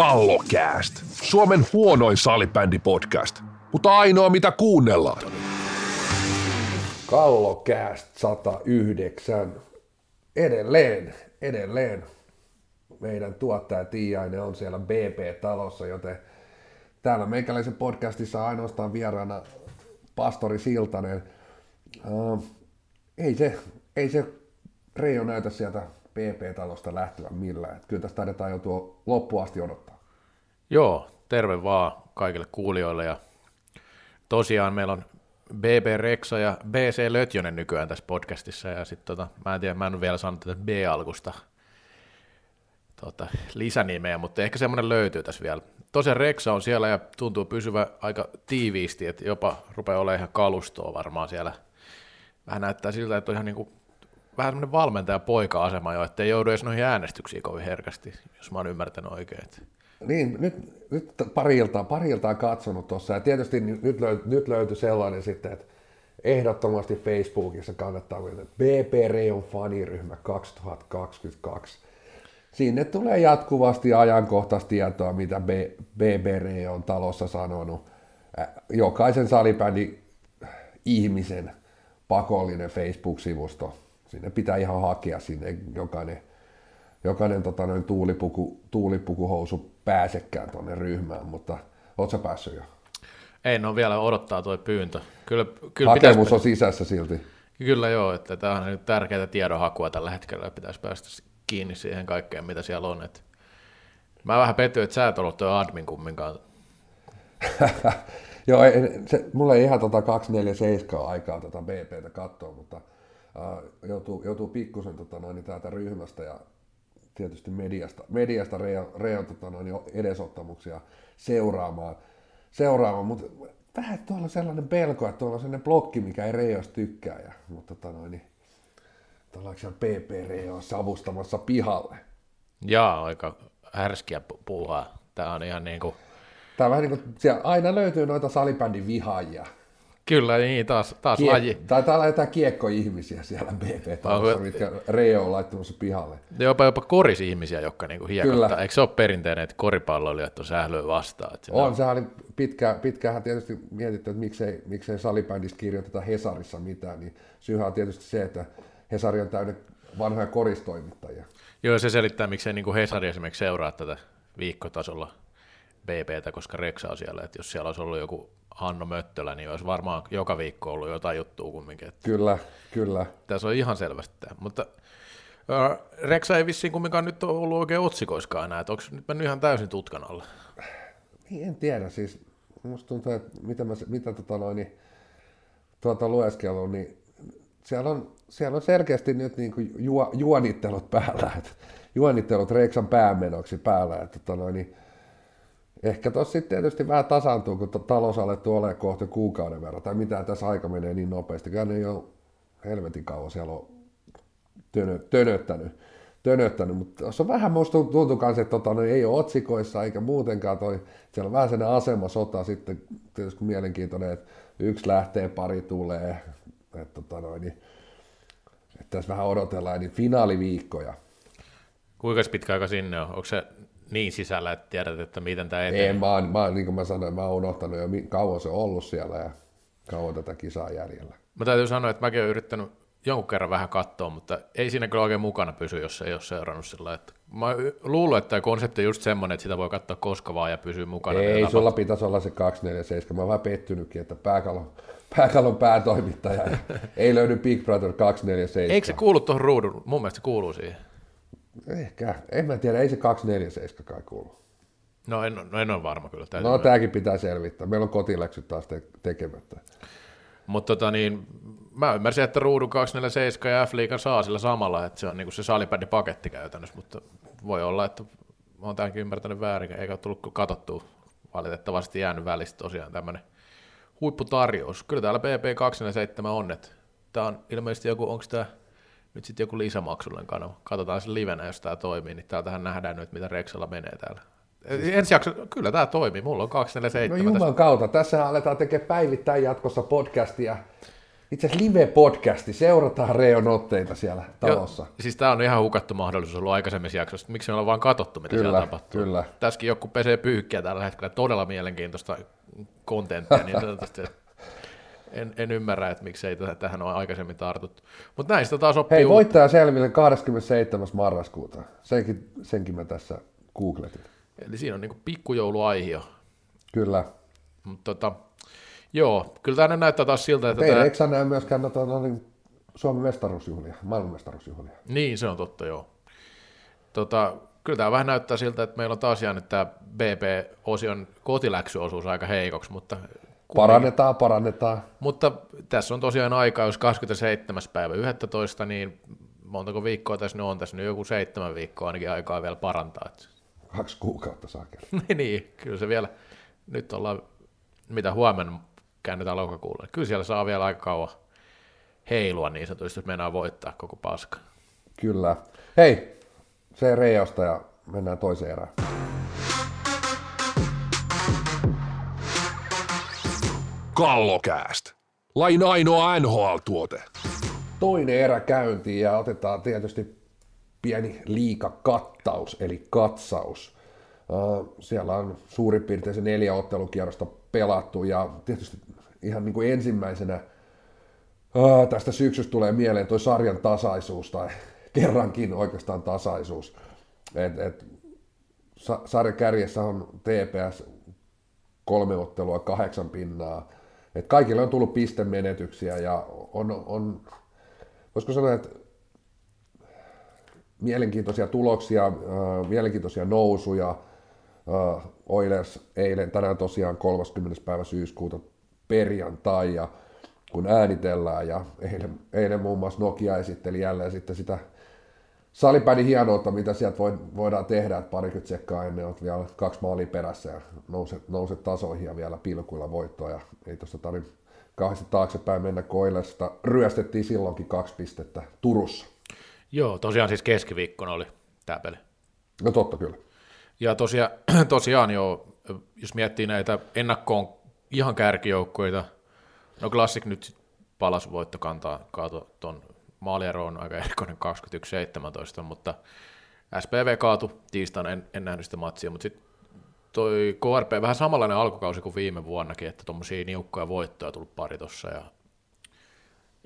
Kallokääst. Suomen huonoin salibändi-podcast, mutta ainoa mitä kuunnellaan. Kallokääst 109. Edelleen, edelleen meidän tuottaja Tiiainen on siellä BP-talossa, joten täällä meikäläisen podcastissa on ainoastaan vieraana pastori Siltanen. Uh, ei se, ei se Reijo näytä sieltä PP-talosta lähtevän millään. Että kyllä tästä taidetaan joutua loppuun asti odottaa. Joo, terve vaan kaikille kuulijoille ja tosiaan meillä on BB Reksa ja BC Lötjönen nykyään tässä podcastissa ja sitten tota, mä en tiedä, mä en vielä saanut tätä B-alkusta tota, lisänimeä, mutta ehkä semmoinen löytyy tässä vielä. Tosiaan Reksa on siellä ja tuntuu pysyvä aika tiiviisti, että jopa rupeaa olemaan ihan kalustoa varmaan siellä. Vähän näyttää siltä, että on ihan niin kuin vähän semmoinen valmentaja-poika-asema jo, että ei joudu edes noihin äänestyksiin kovin herkästi, jos mä oon ymmärtänyt oikein. Niin, nyt, nyt pari, iltaa, pari iltaa katsonut tuossa, ja tietysti nyt, löyt, nyt löytyi sellainen sitten, että ehdottomasti Facebookissa kannattaa että BP Reon faniryhmä 2022. Sinne tulee jatkuvasti ajankohtaistietoa, mitä BB on talossa sanonut. Jokaisen salibändin ihmisen pakollinen Facebook-sivusto sinne pitää ihan hakea sinne jokainen, jokainen tota, noin tuulipuku, tuulipukuhousu pääsekään tuonne ryhmään, mutta ootko päässyt jo? Ei, no vielä odottaa tuo pyyntö. Kyllä, kyllä Hakemus pitäisi... on sisässä silti. Kyllä joo, että tämä on nyt tärkeää tiedonhakua tällä hetkellä pitäisi päästä kiinni siihen kaikkeen, mitä siellä on. Että mä vähän pettyin, että sä et ollut tuo admin kumminkaan. joo, ei, se, mulla ei ihan tota 247 aikaa tota BPtä katsoa, mutta joutuu, joutuu pikkusen tota noin, niin täältä ryhmästä ja tietysti mediasta, mediasta Reon tota noin, edesottamuksia seuraamaan, seuraamaan. mutta vähän tuolla on sellainen pelko, että tuolla on sellainen blokki, mikä ei Reijos tykkää, ja, mutta tota noin, niin, tuolla on PP Reijo savustamassa pihalle. Jaa, aika härskiä puuhaa. Tämä on ihan niin kuin... Tämä on vähän niin kuin, siellä aina löytyy noita salibändin vihaajia, Kyllä, niin, taas, taas Kiek- laji. Taitaa olla jotain kiekkoihmisiä siellä bp talossa mitkä Reo on laittamassa pihalle. Jopa, jopa korisihmisiä, jotka niinku hiekottaa. Kyllä. Eikö se ole perinteinen, että koripalloilijat on sählyä vastaan? Että on, on, sehän oli pitkä, pitkähän tietysti mietitty, että miksei, miksei salibändistä kirjoiteta Hesarissa mitään, niin syyhän on tietysti se, että Hesari on täynnä vanhoja koristoimittajia. Joo, se selittää, miksei niin kuin Hesari esimerkiksi seuraa tätä viikkotasolla BBtä, koska Reksa on siellä, että jos siellä olisi ollut joku Hanno Möttölä, niin olisi varmaan joka viikko ollut jotain juttua kumminkin. Että kyllä, kyllä. Tässä on ihan selvästi tämä. Mutta äh, Reksa ei vissiin kumminkaan nyt ole ollut oikein otsikoiskaan enää, että onko nyt mennyt ihan täysin tutkan alle? Niin, en tiedä, siis musta tuntuu, että mitä, mä, mitä tota noin, niin, tuota lueskelu, niin siellä on, siellä on selkeästi nyt niin kuin juo, juonittelut päällä, että juonittelut Reksan päämenoksi päällä, että tota noin, niin, Ehkä tuossa sitten tietysti vähän tasaantuu, kun talous alettu olemaan kohta kuukauden verran, tai mitä tässä aika menee niin nopeasti. Kyllä ne ei ole helvetin kauan siellä on tönö, tönöttänyt, tönöttänyt, mutta tuossa on vähän musta tuntuu kanssa, että tota, no, ei ole otsikoissa eikä muutenkaan toi, siellä on vähän sellainen asemasota sitten, tietysti mielenkiintoinen, että yksi lähtee, pari tulee, että tota, no, niin, että tässä vähän odotellaan niin finaaliviikkoja. Kuinka pitkä aika sinne on? Onko se niin sisällä, että tiedät, että miten tämä etenee? Ei, mä, mä, niin kuin mä sanoin, mä oon unohtanut jo kauan se on ollut siellä ja kauan tätä kisaa jäljellä. Mä täytyy sanoa, että mäkin olen yrittänyt jonkun kerran vähän katsoa, mutta ei siinä kyllä oikein mukana pysy, jos ei ole seurannut sillä että Mä luulen, että tämä konsepti on just semmoinen, että sitä voi katsoa koska vaan ja pysyä mukana. Ei, sulla tapahtuu. pitäisi olla se 247. Mä oon vähän pettynytkin, että pääkalon, pääkalon päätoimittaja ei löydy Big Brother 247. Eikö se kuulu tuohon ruudun? Mun mielestä se kuuluu siihen. Ehkä, en mä tiedä, ei se 247 kai kuulu. No en, no en ole varma kyllä. No tämäkin pitää selvittää, meillä on kotiläksyt taas te- tekemättä. Mutta tota niin, mä ymmärsin, että ruudun 247 ja F-liigan saa sillä samalla, että se on niin se paketti käytännössä, mutta voi olla, että olen tämänkin ymmärtänyt väärin, eikä ole tullut katsottua valitettavasti jäänyt välistä tosiaan tämmöinen huipputarjous. Kyllä täällä PP247 on, että tämä on ilmeisesti joku, onko tämä nyt sitten joku lisämaksullinen kanava. Katsotaan sen livenä, jos tämä toimii, niin täältähän nähdään nyt, mitä Rexalla menee täällä. Ensi jakso, kyllä tämä toimii, mulla on 247. No Juman kautta, tässä aletaan tekemään päivittäin jatkossa podcastia. itse asiassa live-podcasti, seurataan Reon otteita siellä talossa. Jo, siis tämä on ihan hukattu mahdollisuus ollut aikaisemmissa jaksoissa, miksi me ollaan vaan katsottu, mitä Kyllä, siellä tapahtuu. kyllä. Tässäkin joku pesee pyykkiä tällä hetkellä, todella mielenkiintoista kontenttia, niin en, en ymmärrä, että miksei täh- tähän ole aikaisemmin tartuttu. Mutta näistä taas oppii Hei, voittaja selville 27. marraskuuta. Senkin, senkin mä tässä googletin. Eli siinä on niinku pikkujouluaihio. Kyllä. Mutta tota, joo, kyllä tämä näyttää taas siltä, että Teillä tämä, eikö näe myöskään noita, no, niin, Suomen mestaruusjuhlia, maailmanmestaruusjuhlia? niin se on totta, joo. Tota, kyllä tämä vähän näyttää siltä, että meillä on taas jäänyt tämä BP-osion kotiläksyosuus aika heikoksi, mutta, Parannetaan, parannetaan. mutta tässä on tosiaan aika, jos 27. päivä 11, niin montako viikkoa tässä nyt on, tässä nyt joku seitsemän viikkoa ainakin aikaa vielä parantaa. Kaksi kuukautta saakeli. niin, niin, kyllä se vielä, nyt ollaan, mitä huomenna käännetään lokakuulle. Kyllä siellä saa vielä aika kauan heilua niin sanotusti, jos mennään voittaa koko paska. Kyllä. Hei, se Reijosta ja mennään toiseen erään. Kallokääst. Lain ainoa NHL-tuote. Toinen erä käyntiin ja otetaan tietysti pieni liikakattaus, eli katsaus. Siellä on suurin piirtein se neljä ottelukierrosta pelattu ja tietysti ihan niin kuin ensimmäisenä tästä syksystä tulee mieleen tuo sarjan tasaisuus tai kerrankin oikeastaan tasaisuus. Et, et, sa- sarjan kärjessä on TPS kolme ottelua, kahdeksan pinnaa. Et kaikille on tullut pistemenetyksiä ja on, on voisiko sanoa, että mielenkiintoisia tuloksia, äh, mielenkiintoisia nousuja. Äh, Oilers eilen, tänään tosiaan 30. päivä syyskuuta perjantai, ja kun äänitellään, ja eilen, eilen muun muassa Nokia esitteli jälleen sitten sitä salipäin hienoutta, mitä sieltä voi, voidaan tehdä, että parikymmentä sekkaa ennen on vielä kaksi maalia perässä ja nouset, nouset tasoihin ja vielä pilkuilla voittoa. Ja ei tuossa tarvitse kauheasti taaksepäin mennä, kun Oilersista ryöstettiin silloinkin kaksi pistettä Turussa. Joo, tosiaan siis keskiviikkona oli tämä peli. No totta kyllä. Ja tosiaan, tosiaan joo, jos miettii näitä ennakkoon ihan kärkijoukkoita, no Classic nyt palas voitto kantaa kaato ton maalieroon on aika erikoinen 21-17, mutta SPV kaatu tiistaina, en, en nähnyt sitä matsia, mutta sitten toi KRP vähän samanlainen alkukausi kuin viime vuonnakin, että tuommoisia niukkoja voittoja tullut pari tossa ja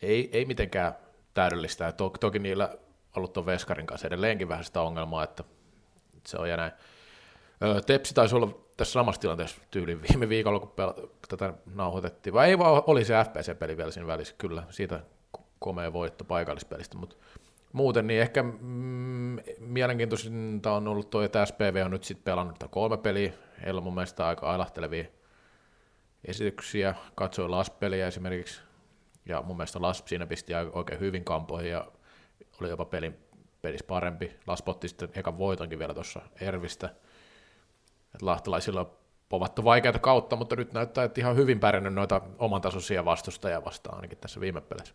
ei, ei mitenkään täydellistä. To, toki niillä ollut tuon Veskarin kanssa edelleenkin vähän sitä ongelmaa, että se on ja näin. Öö, Tepsi taisi olla tässä samassa tilanteessa tyyliin viime viikolla, kun pel- tätä nauhoitettiin, vai ei vaan oli se FPC-peli vielä siinä välissä, kyllä, siitä komea voitto paikallispelistä, mutta muuten niin ehkä mm, mielenkiintoisinta on ollut tuo, että SPV on nyt sitten pelannut kolme peliä, heillä on mun mielestä aika ailahtelevia esityksiä, katsoin Las-peliä esimerkiksi, ja mun mielestä Las siinä pisti oikein hyvin kampoihin, ja oli jopa pelin, pelissä parempi. Las potti sitten ekan voitonkin vielä tuossa Ervistä, että lahtelaisilla on povattu vaikeata kautta, mutta nyt näyttää, että ihan hyvin pärjännyt noita oman tasoisia vastustajia vastaan ainakin tässä viime peleissä.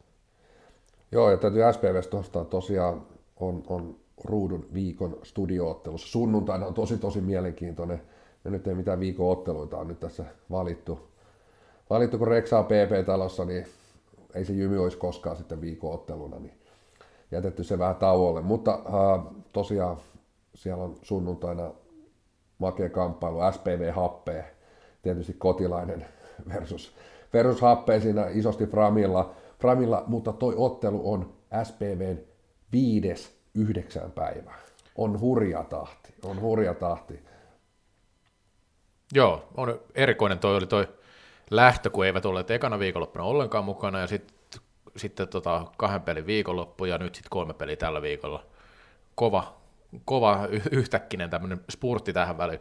Joo, ja täytyy SPVstä nostaa tosiaan on, on ruudun viikon studioottelussa. Sunnuntaina on tosi tosi mielenkiintoinen. Ja nyt ei mitään viikon otteluita on nyt tässä valittu. Valittu kun Reksaa PP-talossa, niin ei se jymy olisi koskaan sitten viikon otteluna, niin jätetty se vähän tauolle. Mutta äh, tosiaan siellä on sunnuntaina makea kamppailu SPV Happee, tietysti kotilainen versus, versus Happee siinä isosti Framilla, Framilla, mutta toi ottelu on SPVn viides yhdeksän päivä. On hurja tahti, on hurja tahti. Joo, on erikoinen toi oli toi lähtö, kun eivät olleet ekana viikonloppuna ollenkaan mukana, ja sitten sitten tota kahden pelin viikonloppu, ja nyt sitten kolme peliä tällä viikolla. Kova, kova yhtäkkinen tämmöinen spurtti tähän väliin.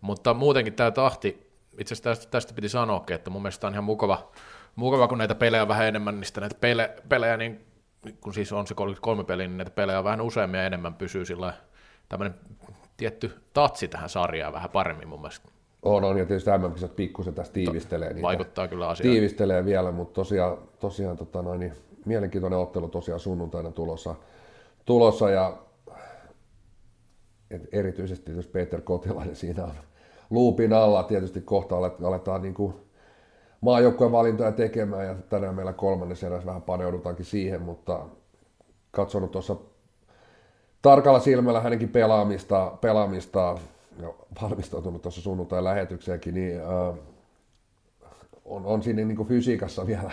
Mutta muutenkin tämä tahti, itse asiassa tästä, tästä piti sanoakin, että mun mielestä on ihan mukava, mukava kun näitä pelejä on vähän enemmän, niin näitä pele, pelejä, niin kun siis on se 33 peli, niin näitä pelejä on vähän useammin ja enemmän pysyy sillä tämmöinen tietty tatsi tähän sarjaan vähän paremmin mun mielestä. On, on, ja tietysti MM-kisat pikkusen tässä tiivistelee niitä. Vaikuttaa kyllä asiaan. Tiivistelee vielä, mutta tosiaan, tosiaan tota noin, niin mielenkiintoinen ottelu tosiaan sunnuntaina tulossa, tulossa ja et erityisesti jos Peter Kotilainen siinä on luupin alla, tietysti kohta aletaan niin kuin maajoukkueen valintoja tekemään ja tänään meillä kolmannessa erässä vähän paneudutaankin siihen, mutta katsonut tuossa tarkalla silmällä hänenkin pelaamista, pelaamista ja valmistautunut tuossa sunnuntai lähetykseenkin, niin äh, on, on siinä niin kuin fysiikassa vielä,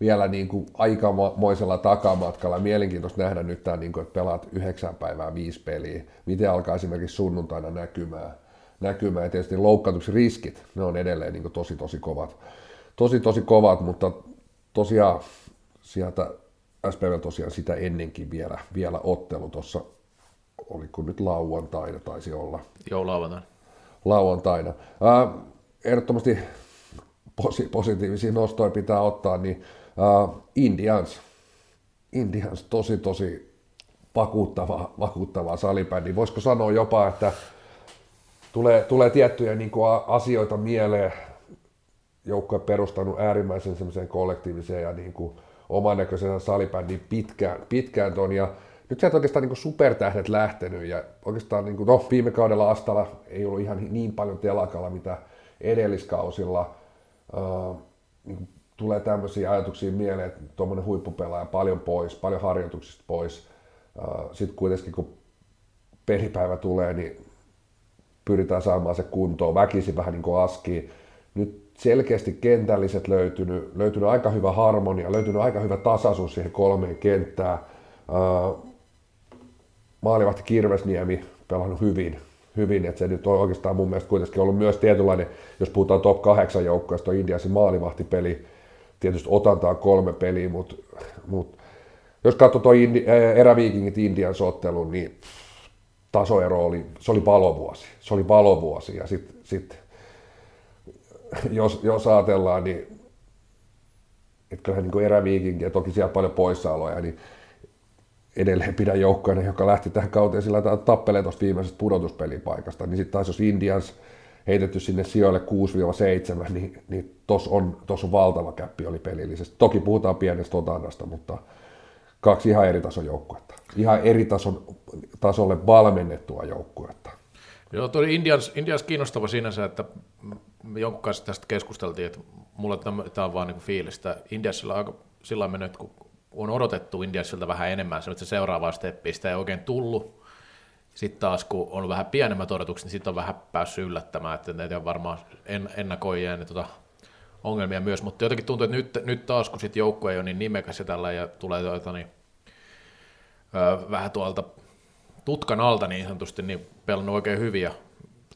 vielä niin kuin aikamoisella takamatkalla. Mielenkiintoista nähdä nyt tämä, niin kuin, että pelaat yhdeksän päivää viisi peliä. Miten alkaa esimerkiksi sunnuntaina näkymään. näkymään. Ja tietysti loukkaantumisriskit, ne on edelleen niin tosi tosi kovat. Tosi tosi kovat, mutta tosiaan sieltä SPV tosiaan sitä ennenkin vielä, vielä ottelu tuossa, oliko nyt lauantaina taisi olla. Joo, lauantaina. Lauantaina. Äh, ehdottomasti posi- positiivisia nostoja pitää ottaa, niin uh, Indians, Indians tosi tosi vakuuttava, vakuuttava salibändi. Voisiko sanoa jopa, että tulee, tulee tiettyjä niin kuin, asioita mieleen, joukkue perustanut äärimmäisen semmoiseen kollektiiviseen ja niin kuin, oman näköisen salibändin pitkään, pitkään ton, ja nyt sieltä oikeastaan niin supertähdet lähtenyt, ja oikeastaan niin kuin, no, viime kaudella Astala ei ollut ihan niin paljon telakalla, mitä edelliskausilla, uh, niin tulee tämmöisiä ajatuksia mieleen, että tuommoinen huippupelaaja paljon pois, paljon harjoituksista pois. Sitten kuitenkin kun pelipäivä tulee, niin pyritään saamaan se kuntoon, väkisin vähän niin kuin aski. Nyt selkeästi kentälliset löytynyt, löytynyt aika hyvä harmonia, löytynyt aika hyvä tasaisuus siihen kolmeen kenttään. Maalivahti Kirvesniemi pelannut hyvin, hyvin, että se nyt on oikeastaan mun mielestä kuitenkin ollut myös tietynlainen, jos puhutaan top 8 joukkoista, on Indiasin maalivahtipeli, tietysti otantaan kolme peliä, mutta mut, jos katsoo tuo Indi, eräviikingit Indian sottelun, niin tasoero oli, se oli valovuosi, se oli valovuosi ja sitten sit, jos, jos ajatellaan, niin että kyllähän niin ja toki siellä paljon poissaoloja, niin edelleen pidän joukkoina, joka lähti tähän kauteen sillä tavalla tappelee tuosta viimeisestä pudotuspelipaikasta, niin sitten taas jos Indians heitetty sinne sijoille 6-7, niin, niin tuossa on, tos on valtava käppi oli pelillisesti. Toki puhutaan pienestä otannasta, mutta kaksi ihan eri tason joukkuetta. Ihan eri tason, tasolle valmennettua joukkuetta. Joo, tuo Indians, Indians kiinnostava sinänsä, että jonkun kanssa tästä keskusteltiin, että mulle tämä on vaan niin fiilistä. Indiansilla on aika sillä mennyt, kun on odotettu Indiansilta vähän enemmän, se, se seuraava steppi, sitä ei oikein tullut, sitten taas kun on vähän pienemmät odotukset, niin sitten on vähän päässyt yllättämään, että ne on varmaan en, ennakoi ja tota, ongelmia myös, mutta jotenkin tuntuu, että nyt, nyt taas kun sitten joukkue ei ole niin nimekäs ja tällä ja tulee tuota, niin, ö, vähän tuolta tutkan alta niin sanotusti, niin pelannut oikein hyviä.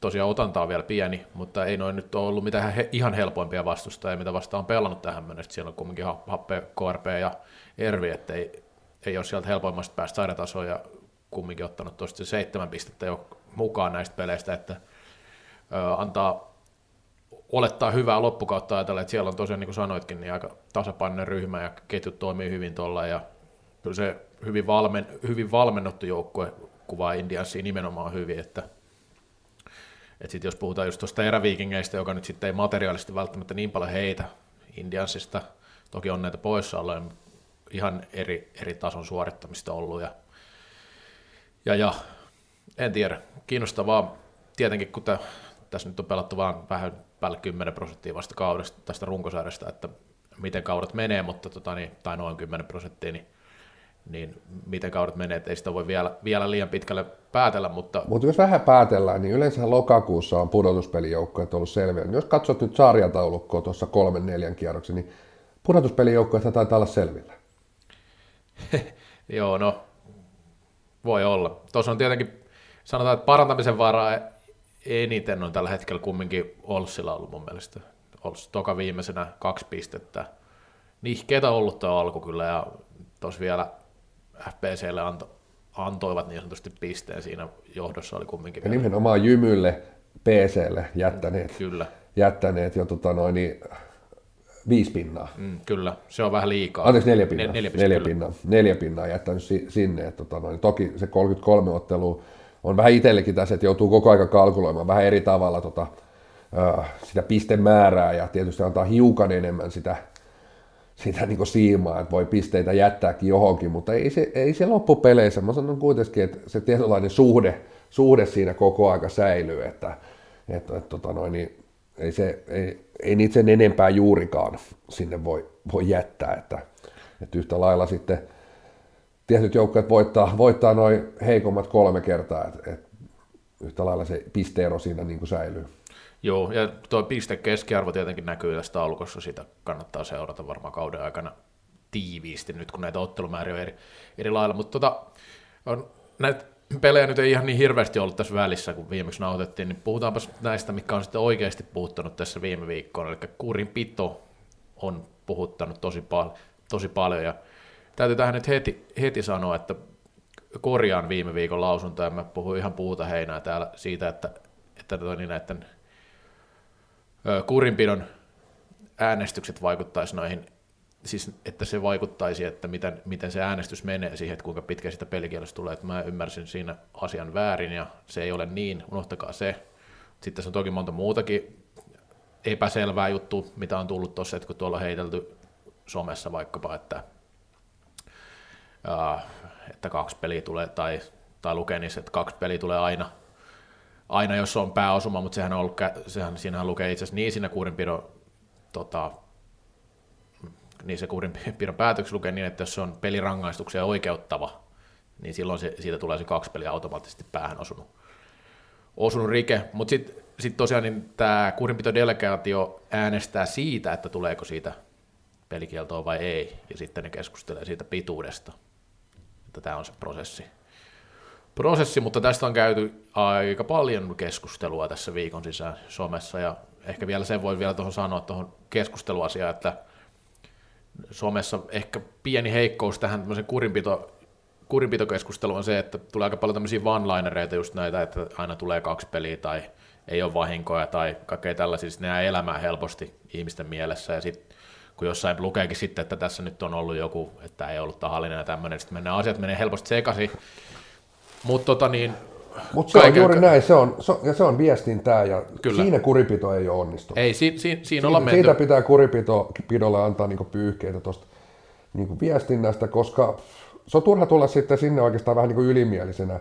Tosiaan otanta on vielä pieni, mutta ei noin nyt ole ollut mitään he, ihan helpoimpia vastustajia, mitä vastaan on pelannut tähän mennessä. Siellä on kumminkin Happe, KRP ja Ervi, että ei, ei ole sieltä helpoimmasta päästä sairatasoa ja kumminkin ottanut tuosta seitsemän pistettä jo mukaan näistä peleistä, että ö, antaa olettaa hyvää loppukautta ajatella, että siellä on tosiaan, niin kuin sanoitkin, niin aika tasapainoinen ryhmä ja ketjut toimii hyvin tuolla ja kyllä se hyvin, valmen, hyvin valmennettu joukkue kuvaa Indiansia nimenomaan hyvin, että että sit jos puhutaan just tuosta eräviikingeistä, joka nyt sitten ei materiaalisesti välttämättä niin paljon heitä Indiansista, toki on näitä poissaoloja, ihan eri, eri tason suorittamista ollut ja ja, ja en tiedä, kiinnostavaa. Tietenkin, kun tässä nyt on pelattu vaan vähän päälle 10 prosenttia vasta kaudesta tästä runkosarjasta, että miten kaudet menee, mutta tota, niin, tai noin 10 prosenttia, niin, niin miten kaudet menee, että ei sitä voi vielä, vielä liian pitkälle päätellä. Mutta Mutta jos vähän päätellään, niin yleensä lokakuussa on pudotuspelijoukkoja ollut selviä. Jos katsot nyt sarjataulukkoa tuossa kolmen neljän kierroksen, niin pudotuspelijoukkoja taitaa olla selvillä. Joo, no voi olla. Tuossa on tietenkin, sanotaan, että parantamisen varaa eniten on tällä hetkellä kumminkin Olssilla ollut mun mielestä. Ols toka viimeisenä kaksi pistettä. Nihkeitä ollut tuo alku kyllä, ja tuossa vielä FPClle anto, antoivat niin sanotusti pisteen siinä johdossa oli kumminkin. Ja nimenomaan Jymylle, PClle jättäneet, kyllä. jättäneet jo tota noin, niin viisi pinnaa. Mm, kyllä, se on vähän liikaa. Anteeksi, neljä pinnaa. Ne, neljä, neljä, pinnaa, neljä pinnaa jättänyt si, sinne. Että, tota, noin, toki se 33 ottelu on vähän itsellekin tässä, että joutuu koko ajan kalkuloimaan vähän eri tavalla tota, äh, sitä pistemäärää ja tietysti antaa hiukan enemmän sitä, sitä niin siimaa, että voi pisteitä jättääkin johonkin, mutta ei se, ei se loppupeleissä. Mä sanon kuitenkin, että se tietynlainen suhde, suhde siinä koko aika säilyy, että, että, että tota noin, niin ei, se, ei, ei niitä sen enempää juurikaan sinne voi, voi jättää, että, että yhtä lailla sitten tietyt joukkueet voittaa, voittaa noin heikommat kolme kertaa, että, että yhtä lailla se pisteero siinä niin kuin säilyy. Joo, ja tuo piste keskiarvo tietenkin näkyy tässä taulukossa, sitä kannattaa seurata varmaan kauden aikana tiiviisti nyt, kun näitä ottelumääriä on eri, eri lailla, mutta tota, on, näitä pelejä nyt ei ihan niin hirveästi ollut tässä välissä, kun viimeksi nautettiin, niin puhutaanpa näistä, mikä on sitten oikeasti puhuttanut tässä viime viikkoina, eli kurin pito on puhuttanut tosi, pal- tosi paljon, ja täytyy tähän nyt heti, heti sanoa, että korjaan viime viikon lausuntoa, ja mä puhuin ihan puuta heinää täällä siitä, että, että toi, niin näiden kurinpidon äänestykset vaikuttaisi noihin, siis että se vaikuttaisi, että miten, miten se äänestys menee siihen, että kuinka pitkä sitä pelikielosta tulee, että mä ymmärsin siinä asian väärin ja se ei ole niin, unohtakaa se. Sitten tässä on toki monta muutakin epäselvää juttu, mitä on tullut tuossa, että kun tuolla on heitelty somessa vaikkapa, että, että kaksi peliä tulee, tai, tai lukee niissä, että kaksi peliä tulee aina, aina jos on pääosuma, mutta sehän on ollut, sehän, siinähän lukee itse asiassa niin siinä kuurinpidon, tota, niin se kuurinpidon päätöksi lukee niin, että jos se on pelirangaistuksia oikeuttava, niin silloin se, siitä tulee se kaksi peliä automaattisesti päähän osunut, osunut rike. Mutta sitten sit tosiaan niin tämä kuurinpitodelegaatio äänestää siitä, että tuleeko siitä pelikieltoa vai ei, ja sitten ne keskustelee siitä pituudesta, että tämä on se prosessi prosessi, mutta tästä on käyty aika paljon keskustelua tässä viikon sisään somessa, ja ehkä vielä sen voi vielä tuohon sanoa tuohon keskusteluasiaan, että somessa ehkä pieni heikkous tähän tämmöisen kurinpito, kurinpitokeskusteluun on se, että tulee aika paljon tämmöisiä one-linereita just näitä, että aina tulee kaksi peliä tai ei ole vahinkoja tai kaikkea tällaisia, siis ne elämää helposti ihmisten mielessä. Ja sitten kun jossain lukeekin sitten, että tässä nyt on ollut joku, että ei ollut tahallinen ja tämmöinen, sitten mennään, asiat menee helposti sekaisin, mutta tota niin, Mutta se on juuri näin, se on, se, ja se on viestintää ja Kyllä. siinä kuripito ei ole onnistunut. Ei, si, si, siinä siitä, ollaan menty. Siitä pitää kuripidolle antaa niinku pyyhkeitä tuosta niinku viestinnästä, koska se on turha tulla sitten sinne oikeastaan vähän niinku ylimielisenä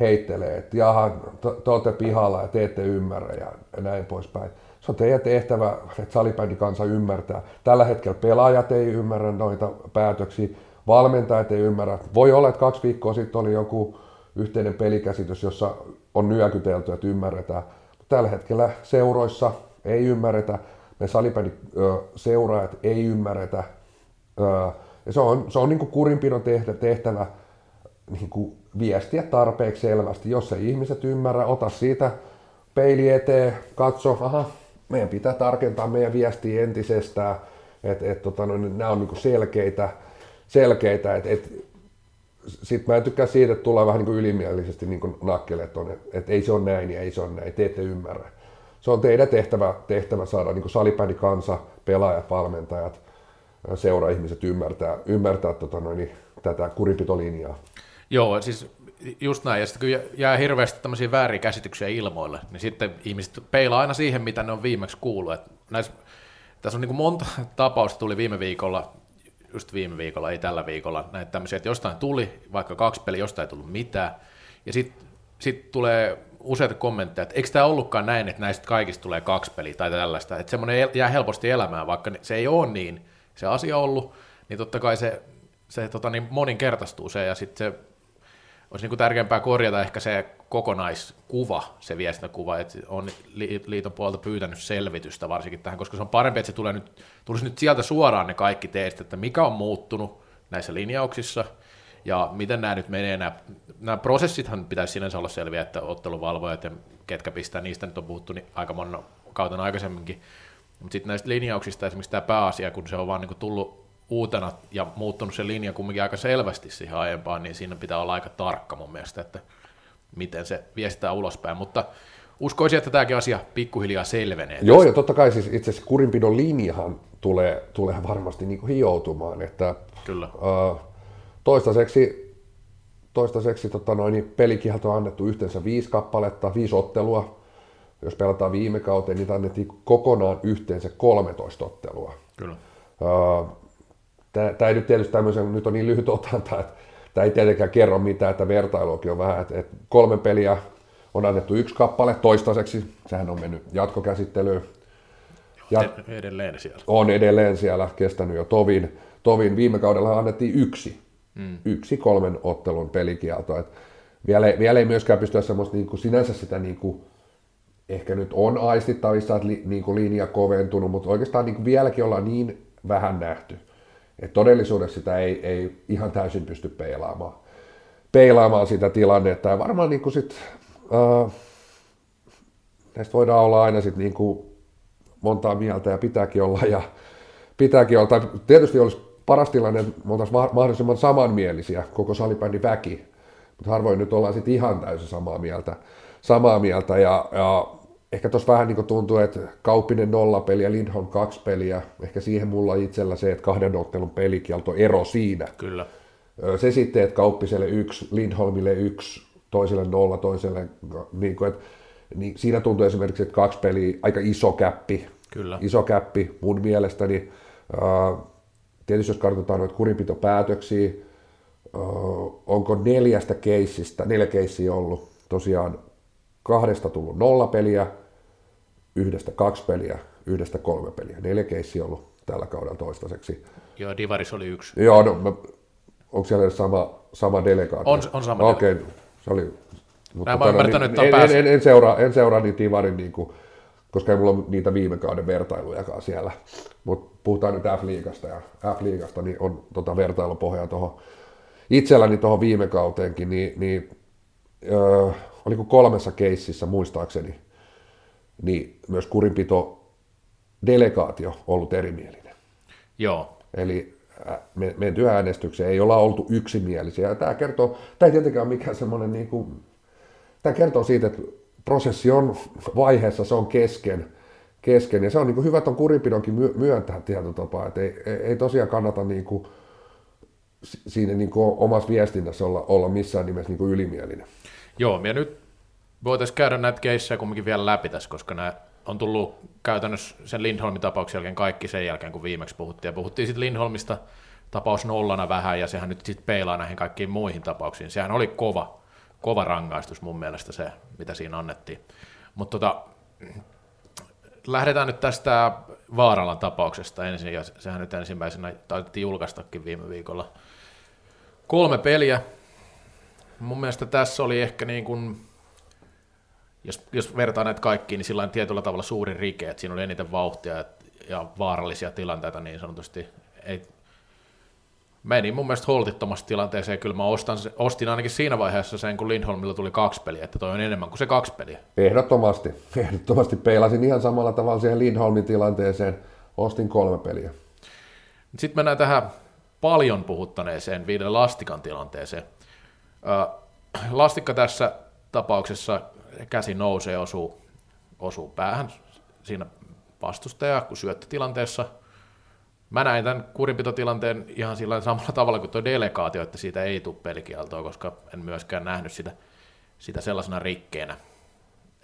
heittelee, että jaha, te, te olette pihalla ja te ette ymmärrä ja, näin poispäin. Se on teidän tehtävä, että salibändi kansa ymmärtää. Tällä hetkellä pelaajat ei ymmärrä noita päätöksiä, valmentajat ei ymmärrä. Voi olla, että kaksi viikkoa sitten oli joku yhteinen pelikäsitys, jossa on nyökytelty, että ymmärretään. Tällä hetkellä seuroissa ei ymmärretä, me seuraajat ei ymmärretä. Ja se on, se on niin kuin kurinpidon tehtävä niin kuin viestiä tarpeeksi selvästi. Jos ei ihmiset ymmärrä, ota siitä peili eteen, katso, aha, meidän pitää tarkentaa meidän viestiä entisestään, että et, tota, no, nämä on niin selkeitä, selkeitä että et, sitten mä en tykkää siitä, että tulee vähän niin kuin ylimielisesti niin kuin nakkele, että, on, että ei se ole näin ja ei se ole näin, te ette ymmärrä. Se on teidän tehtävä, tehtävä saada niin kuin kansa, pelaajat, valmentajat, seura-ihmiset ymmärtää, ymmärtää tota noin, tätä kurinpitolinjaa. Joo, siis just näin, ja sitten kun jää hirveästi tämmöisiä väärinkäsityksiä ilmoille, niin sitten ihmiset peilaa aina siihen, mitä ne on viimeksi kuullut. Näissä, tässä on niin kuin monta tapausta tuli viime viikolla, just viime viikolla, ei tällä viikolla, näitä tämmöisiä, että jostain tuli, vaikka kaksi peliä, jostain ei tullut mitään, ja sitten sit tulee useita kommentteja, että eikö tämä ollutkaan näin, että näistä kaikista tulee kaksi peliä tai tällaista, että semmoinen jää helposti elämään, vaikka se ei ole niin se asia ollut, niin totta kai se, se tota, niin moninkertaistuu se, ja sitten se olisi niin kuin tärkeämpää korjata ehkä se kokonaiskuva, se viestintäkuva, että on liiton puolelta pyytänyt selvitystä varsinkin tähän, koska se on parempi, että se tulee nyt, tulisi nyt sieltä suoraan ne kaikki teistä, että mikä on muuttunut näissä linjauksissa, ja miten nämä nyt menee, nämä, nämä prosessithan pitäisi sinänsä olla selviä, että otteluvalvojat ja ketkä pistää, niistä nyt on puhuttu niin aika monen kautena aikaisemminkin, mutta sitten näistä linjauksista esimerkiksi tämä pääasia, kun se on vaan niin tullut uutena ja muuttunut se linja kumminkin aika selvästi siihen aiempaan, niin siinä pitää olla aika tarkka mun mielestä, että miten se viestää ulospäin, mutta uskoisin, että tämäkin asia pikkuhiljaa selvenee. Joo, tästä. ja totta kai siis itse asiassa kurinpidon linjahan tulee, tulee varmasti niin kuin hioutumaan, että Kyllä. Toistaiseksi, toistaiseksi tota noin, niin pelikielto on annettu yhteensä viisi kappaletta, viisi ottelua. Jos pelataan viime kauteen, niin annettiin kokonaan yhteensä 13 ottelua. Kyllä. Tämä ei nyt tietysti tämmöisen, nyt on niin lyhyt otanta, että tämä ei tietenkään kerro mitään, että vertailuakin on vähän, että, että kolme peliä on annettu yksi kappale toistaiseksi, sehän on mennyt jatkokäsittelyyn, Ja Ed- edelleen siellä. on edelleen siellä kestänyt jo tovin. tovin. Viime kaudella annettiin yksi, mm. yksi kolmen ottelun pelikielto. Et vielä, vielä ei myöskään pystyä semmoista niin kuin sinänsä sitä niin kuin, ehkä nyt on aistittavissa, että li, niin kuin linja koventunut, mutta oikeastaan niin kuin vieläkin ollaan niin vähän nähty, että todellisuudessa sitä ei, ei ihan täysin pysty peilaamaan, peilaamaan sitä tilannetta. Ja varmaan niin sit, äh, näistä voidaan olla aina sit niin kuin montaa mieltä ja pitääkin olla. Ja pitääkin olla. Tai tietysti olisi paras tilanne, että oltaisiin ma- mahdollisimman samanmielisiä, koko salibändin väki. Mutta harvoin nyt ollaan sitten ihan täysin samaa mieltä. Samaa mieltä ja, ja ehkä tuossa vähän niin tuntuu, että Kauppinen nolla peli ja Lindholm kaksi peliä. Ehkä siihen mulla on itsellä se, että kahden ottelun pelikielto ero siinä. Kyllä. Se sitten, että Kauppiselle yksi, Lindholmille yksi, toiselle nolla, toiselle, niin kuin, että, niin siinä tuntuu esimerkiksi, että kaksi peliä, aika iso käppi, Kyllä. iso käppi mun mielestäni. Tietysti jos katsotaan noita kurinpitopäätöksiä, onko neljästä keissistä, neljä keissiä ollut, tosiaan kahdesta tullut nolla peliä, yhdestä kaksi peliä, yhdestä kolme peliä. Neljä keissiä ollut tällä kaudella toistaiseksi. Joo, Divaris oli yksi. Joo, no, mä, onko siellä edes sama, sama delegaatio? On- on sama Okei, se oli... Mutta Näin mä oon ymmärtänyt, että on en, en, en, en, seuraa, en seuraa niitä Divarin, niin kuin, koska ei mulla ole niitä viime kauden vertailujakaan siellä. Mutta puhutaan nyt F-liigasta, ja F-liigasta niin on tota vertailupohjaa tuohon itselläni tuohon viime kauteenkin, niin, niin öö, oliko kolmessa keississä muistaakseni, niin myös kurinpito delegaatio ollut erimielinen. Joo, Eli ä, me- menty äänestykseen, ei olla oltu yksimielisiä. Ja tämä kertoo, tämä ei tietenkään ole mikään semmoinen, niin kuin, tämä kertoo siitä, että prosessi on vaiheessa, se on kesken, kesken. ja se on niin kuin hyvä tuon kurinpidonkin myö- myöntää tietyllä tapaa, että ei, ei, ei tosiaan kannata niin kuin, si- siinä niin kuin omassa viestinnässä olla, olla missään nimessä niin kuin ylimielinen. Joo, ja nyt voitaisiin käydä näitä keissejä kumminkin vielä läpi tässä, koska nämä on tullut käytännössä sen Lindholmin tapauksen jälkeen kaikki sen jälkeen, kun viimeksi puhuttiin. Ja puhuttiin sitten Lindholmista tapaus nollana vähän, ja sehän nyt sitten peilaa näihin kaikkiin muihin tapauksiin. Sehän oli kova, kova rangaistus mun mielestä se, mitä siinä annettiin. Mutta tota, lähdetään nyt tästä Vaaralan tapauksesta ensin, ja sehän nyt ensimmäisenä taidettiin julkaistakin viime viikolla. Kolme peliä, Mun mielestä tässä oli ehkä niin kuin, jos, jos vertaa näitä kaikkiin, niin sillä on tietyllä tavalla suuri rike, että siinä oli eniten vauhtia et- ja vaarallisia tilanteita niin sanotusti. Ei, meni mun mielestä holtittomasti tilanteeseen, kyllä mä ostan, ostin ainakin siinä vaiheessa sen, kun Lindholmilla tuli kaksi peliä, että toi on enemmän kuin se kaksi peliä. Ehdottomasti, ehdottomasti peilasin ihan samalla tavalla siihen Lindholmin tilanteeseen, ostin kolme peliä. Sitten mennään tähän paljon puhuttaneeseen viiden lastikan tilanteeseen. Ö, Lastikka tässä tapauksessa käsi nousee osuu, osuu päähän siinä vastustaja, kun syöttötilanteessa. Mä näin tämän kurinpitotilanteen ihan sillä samalla tavalla kuin tuo delegaatio, että siitä ei tule pelikieltoa, koska en myöskään nähnyt sitä, sitä sellaisena rikkeenä,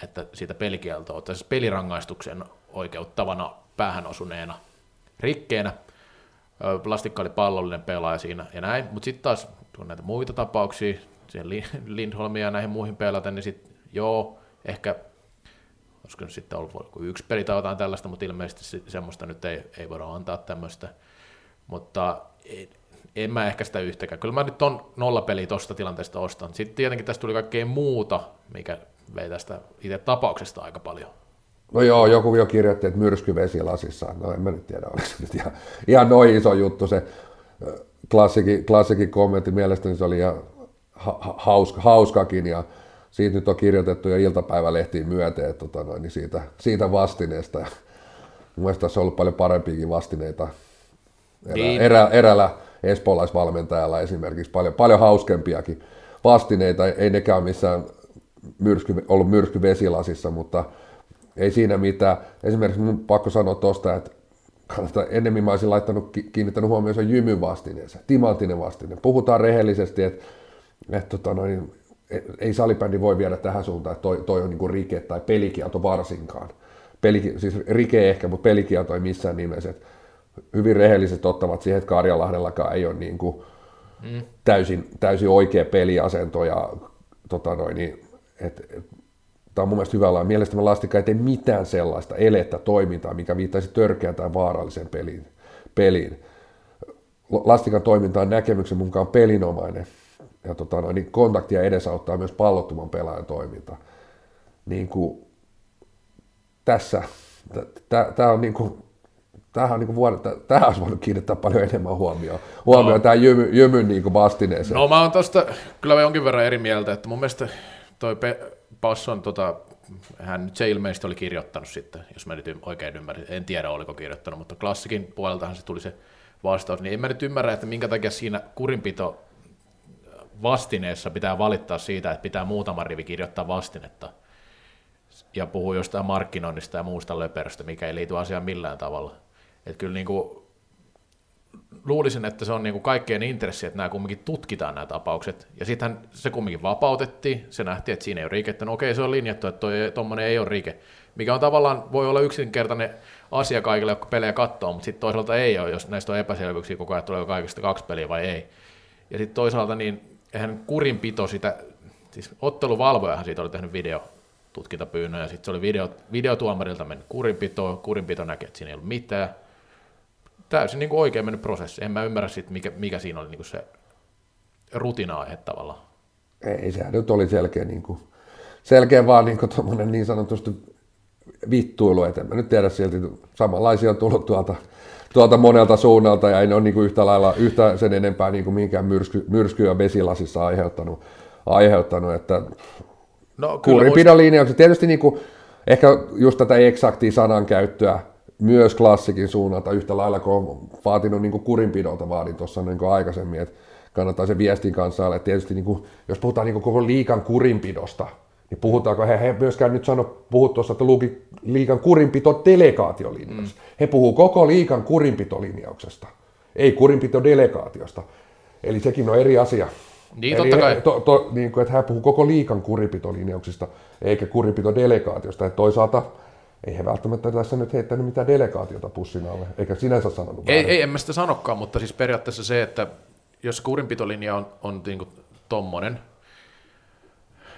että siitä pelikieltoa, tai siis pelirangaistuksen oikeuttavana päähän osuneena rikkeenä. Plastikka oli pallollinen pelaaja siinä ja näin, mutta sitten taas kun näitä muita tapauksia, siihen Lin- Lindholmia ja näihin muihin pelaten, niin sitten joo, ehkä olisiko sitten ollut yksi peli tai jotain tällaista, mutta ilmeisesti se- semmoista nyt ei, ei voida antaa tämmöistä. Mutta en, en mä ehkä sitä yhtäkään. Kyllä mä nyt on nollapeli tuosta tilanteesta ostan. Sitten tietenkin tästä tuli kaikkea muuta, mikä vei tästä itse tapauksesta aika paljon. No joo, joku jo kirjoitti, että myrsky vesilasissa. No en mä nyt tiedä, oliko se nyt ihan, ihan noin iso juttu se klassikin, klassikin kommentti. Mielestäni se oli ihan ha- ha- hauska, hauskakin ja siitä nyt on kirjoitettu jo iltapäivälehtiin myöten, että tota noin, niin siitä, siitä vastineesta. Ja mun mielestä tässä on ollut paljon parempiakin vastineita erä, Niin. erä, erällä espoolaisvalmentajalla esimerkiksi, paljon, paljon hauskempiakin vastineita. Ei nekään missään myrsky, ollut myrsky vesilasissa, mutta ei siinä mitään. Esimerkiksi mun pakko sanoa tuosta, että kannattaa, ennemmin mä olisin laittanut, ki- kiinnittänyt huomioon sen jymyn vastineeseen, timanttinen vastine. Puhutaan rehellisesti, että, että tota noin, et- ei salibändi voi viedä tähän suuntaan, että toi, toi on niinku rike tai pelikielto varsinkaan. Peliki, siis rike ehkä, mutta pelikielto ei missään nimessä. Et hyvin rehelliset ottavat siihen, että Karjalahdellakaan ei ole niinku Mm. täysin, täysin oikea peliasento ja tota noin, niin, et, et, tämä on mun mielestä hyvä lailla. Mielestäni Lastika ei tee mitään sellaista elettä toimintaa, mikä viittaisi törkeään tai vaaralliseen peliin. peliin. Lastikan toiminta on näkemyksen mukaan pelinomainen ja tota, no, niin kontaktia edesauttaa myös pallottoman pelaajan toiminta. Niin kuin tässä, tämä on niin kuin, tämähän, on niin kuin vuodet, tähän olisi voinut kiinnittää paljon enemmän huomioon, huomioon no. tähän jymy, jymyn niin vastineeseen. No mä oon tuosta kyllä jonkin verran eri mieltä, että mun mielestä toi Pe- Passon, tota, hän nyt se ilmeisesti oli kirjoittanut sitten, jos mä nyt oikein ymmärrän, en tiedä oliko kirjoittanut, mutta klassikin puoleltahan se tuli se vastaus, niin en mä nyt ymmärrä, että minkä takia siinä kurinpito vastineessa pitää valittaa siitä, että pitää muutama rivi kirjoittaa vastinetta ja puhuu jostain markkinoinnista ja muusta löperöstä, mikä ei liity asiaan millään tavalla. Että kyllä niin kuin, luulisin, että se on niin kuin kaikkien intressi, että nämä kumminkin tutkitaan nämä tapaukset. Ja sittenhän se kumminkin vapautettiin, se nähtiin, että siinä ei ole riikettä. No okei, se on linjattu, että tuommoinen ei ole rike. Mikä on tavallaan, voi olla yksinkertainen asia kaikille, jotka pelejä katsoo, mutta sitten toisaalta ei ole, jos näistä on epäselvyyksiä koko ajan, tuleeko kaikista kaksi peliä vai ei. Ja sitten toisaalta niin eihän kurinpito sitä, siis otteluvalvojahan siitä oli tehnyt video tutkintapyynnön, ja sitten se oli video, videotuomarilta mennyt kurinpito, kurinpito näkee, että siinä ei ollut mitään. Täysin niin kuin oikein mennyt prosessi. En mä ymmärrä sit, mikä, mikä siinä oli niin kuin se rutina-aihe tavallaan. Ei, sehän nyt oli selkeä, niin kuin, selkeä vaan niin, kuin niin sanotusti vittuilu, että en mä nyt tiedä silti, samanlaisia on tullut tuolta tuolta monelta suunnalta ja ei ne ole niin kuin yhtä lailla yhtä sen enempää niin kuin minkään myrsky, myrskyä vesilasissa aiheuttanut, aiheuttanut että no, kurinpidon linjaukset. Tietysti niin kuin, ehkä just tätä eksaktia sanankäyttöä myös klassikin suunnalta yhtä lailla, kun on vaatinut niin kuin kurinpidolta, vaadin tuossa niin aikaisemmin, että kannattaa se viestin kanssa olla. Tietysti niin kuin, jos puhutaan niin kuin koko liikan kurinpidosta, niin puhutaanko, he, he myöskään nyt sano, puhut tuossa, että luki liikan kurinpito delegaatiolinjaus. Mm. He puhuu koko liikan kurinpitolinjauksesta, ei kurinpito delegaatiosta. Eli sekin on eri asia. Niin, Eli totta kai. He, to, to, niin kuin, että hän puhuu koko liikan kurinpitolinjauksista, eikä kurinpitodelegaatiosta. Että toisaalta ei he välttämättä tässä nyt heittänyt mitään delegaatiota pussin alle, eikä sinänsä sanonut Ei, ei en mä sitä sanokaan, mutta siis periaatteessa se, että jos kurinpitolinja on, on niin kuin tommonen,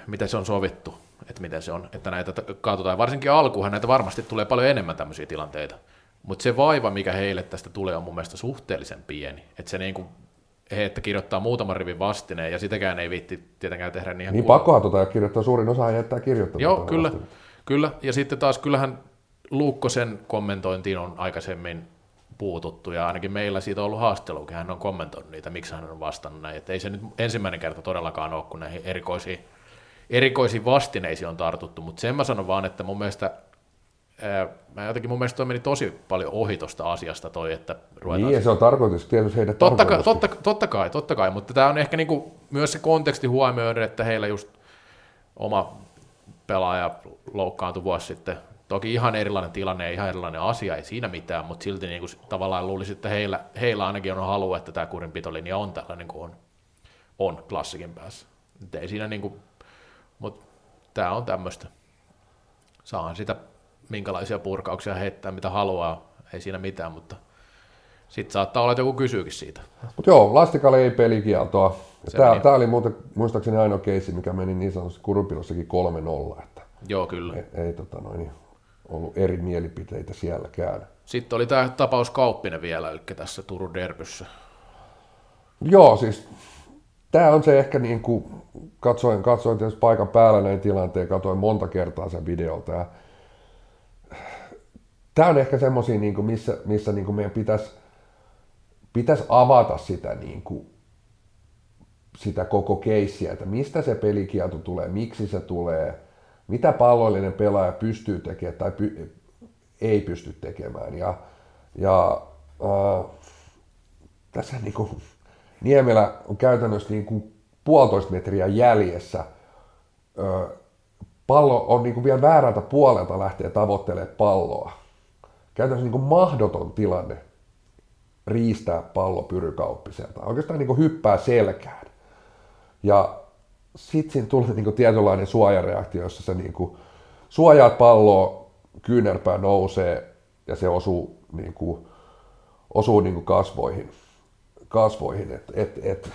mitä se on sovittu, että miten se on, että näitä kaatutaan. Varsinkin alkuhan näitä varmasti tulee paljon enemmän tämmöisiä tilanteita. Mutta se vaiva, mikä heille tästä tulee, on mun mielestä suhteellisen pieni. Että se niinku, he, että kirjoittaa muutaman rivin vastineen, ja sitäkään ei viitti tietenkään tehdä niin Niin pakkoa tuota kirjoittaa, suurin osa jättää kirjoittamaan. Joo, kyllä, kyllä. Ja sitten taas kyllähän Luukkosen kommentointiin on aikaisemmin puututtu, ja ainakin meillä siitä on ollut haastelu, hän on kommentoinut niitä, miksi hän on vastannut näin. Että ei se nyt ensimmäinen kerta todellakaan ole, kun näihin erikoisiin erikoisiin vastineisiin on tartuttu, mutta sen mä sanon vaan, että mun mielestä ää, mä jotenkin mun mielestä toi meni tosi paljon ohi tuosta asiasta toi, että ruvetaan... Niin, ja se on tarkoitus, tietysti heidät totta, kai, totta, totta, kai, totta kai, mutta tämä on ehkä niinku myös se konteksti huomioiden, että heillä just oma pelaaja loukkaantui vuosi sitten. Toki ihan erilainen tilanne ja ihan erilainen asia, ei siinä mitään, mutta silti niin kuin tavallaan luulisi, että heillä, heillä ainakin on halu, että tämä kurinpitolinja on tällainen kuin on, on klassikin päässä. Et ei siinä niin kuin mutta tämä on tämmöistä. Saahan sitä minkälaisia purkauksia heittää, mitä haluaa, ei siinä mitään, mutta sitten saattaa olla, että joku kysyykin siitä. Mutta joo, Lastikalle ei pelikieltoa. Tämä, tämä oli muuten muistaakseni ainoa keissi, mikä meni niin sanotusti Kurupilossakin 3-0. Että joo, kyllä. Ei, ei tota noin, ollut eri mielipiteitä sielläkään. Sitten oli tämä tapaus Kauppinen vielä, eli tässä Turun derbyssä. Joo, siis tämä on se ehkä niin kuin, katsoin, katsoin tietysti paikan päällä näin tilanteen, katsoin monta kertaa sen videolta ja tämä on ehkä semmoisia, niin missä, missä niin kuin meidän pitäisi, pitäisi avata sitä, niin kuin, sitä koko keissiä, että mistä se pelikielto tulee, miksi se tulee, mitä pallollinen pelaaja pystyy tekemään tai py, ei pysty tekemään. Ja, ja äh, tässä niin kuin, Niemelä on käytännössä niin kuin puolitoista metriä jäljessä. Pallo on niin kuin vielä väärältä puolelta lähtee tavoittelemaan palloa. Käytännössä niin kuin mahdoton tilanne riistää pallo pyrykauppiselta. Oikeastaan niin kuin hyppää selkään. Ja sitten siinä tulee niin kuin tietynlainen suojareaktio, jossa sä niin kuin suojaat palloa, kyynärpää nousee ja se osuu, niin kuin, osuu niin kuin kasvoihin kasvoihin. Et, et, et.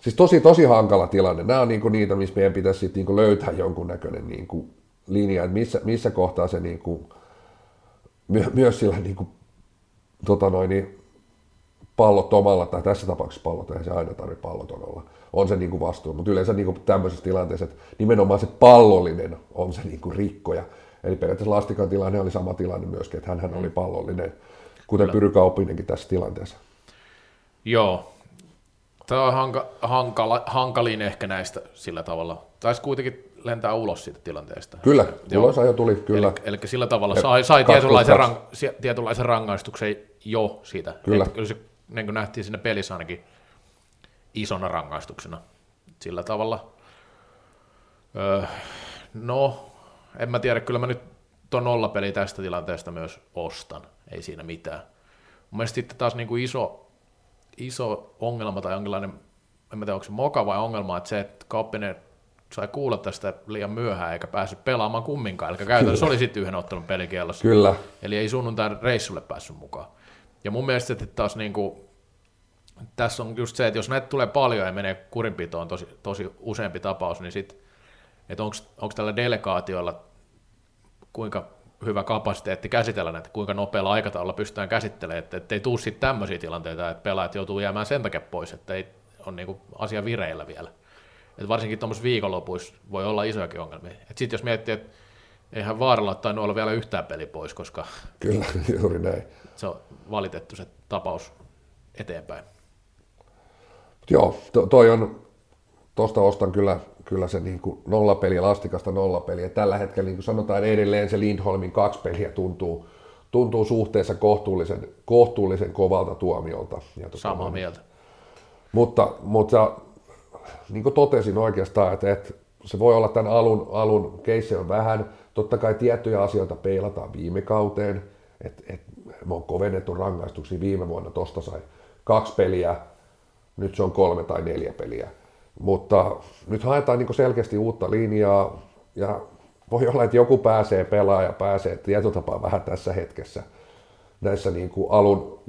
Siis tosi, tosi hankala tilanne. Nämä on niinku niitä, missä meidän pitäisi sit niinku löytää jonkunnäköinen niinku linja, että missä, missä kohtaa se niinku, my, myös sillä niinku, tota noin, niin pallot omalla, tai tässä tapauksessa pallot, eihän se aina tarvitse pallot olla, on se niinku vastuu, mutta yleensä niinku tämmöisessä tilanteessa, että nimenomaan se pallollinen on se niinku rikkoja. Eli periaatteessa Lastikan tilanne oli sama tilanne myöskin, että hän oli pallollinen, kuten Pyry Kauppinenkin tässä tilanteessa. Joo. Tämä on hanka, hankala, hankalin ehkä näistä sillä tavalla. Taisi kuitenkin lentää ulos siitä tilanteesta. Kyllä, ulos ajo tuli, kyllä. Eli, eli sillä tavalla sai, sai tietynlaisen, rang, tietynlaisen rangaistuksen jo siitä. Kyllä. Että kyllä se niin kuin nähtiin siinä pelissä ainakin isona rangaistuksena sillä tavalla. Öö, no, en mä tiedä, kyllä mä nyt tuon nollapeli tästä tilanteesta myös ostan, ei siinä mitään. Mun mielestä sitten taas niin kuin iso, iso ongelma tai jonkinlainen, en mä tiedä onko se moka vai ongelma, että se, että Kauppinen sai kuulla tästä liian myöhään eikä päässyt pelaamaan kumminkaan, eli käytännössä oli sitten yhden ottanut pelikielossa. Kyllä. Eli ei sunnuntain reissulle päässyt mukaan. Ja mun mielestä että taas niin kuin, tässä on just se, että jos näitä tulee paljon ja menee kurinpitoon tosi, tosi useampi tapaus, niin sitten, että onko tällä delegaatioilla kuinka hyvä kapasiteetti käsitellä näitä, kuinka nopealla aikataululla pystytään käsittelemään, että ei tule sitten tämmöisiä tilanteita, että pelaajat joutuu jäämään sen takia pois, että ei ole niinku asia vireillä vielä. Et varsinkin tuommoisissa viikonlopuissa voi olla isojakin ongelmia. Sitten jos miettii, että eihän vaaralla tainnut olla vielä yhtään peli pois, koska Kyllä, juuri näin. Se on valitettu se tapaus eteenpäin. Joo, to, toi on, tosta ostan kyllä, kyllä se niin kuin nollapeli, lastikasta nollapeliä. Tällä hetkellä niin kuin sanotaan edelleen se Lindholmin kaksi peliä tuntuu, tuntuu suhteessa kohtuullisen, kohtuullisen kovalta tuomiolta. Ja tota, Samaa mieltä. Mutta, mutta niin kuin totesin oikeastaan, että, että se voi olla tämän alun, alun keissi on vähän. Totta kai tiettyjä asioita peilataan viime kauteen, että et, me on kovennettu rangaistuksia viime vuonna, tosta sai kaksi peliä, nyt se on kolme tai neljä peliä. Mutta nyt haetaan niin selkeästi uutta linjaa ja voi olla, että joku pääsee pelaamaan ja pääsee tietotapaan vähän tässä hetkessä näissä niin kuin alun,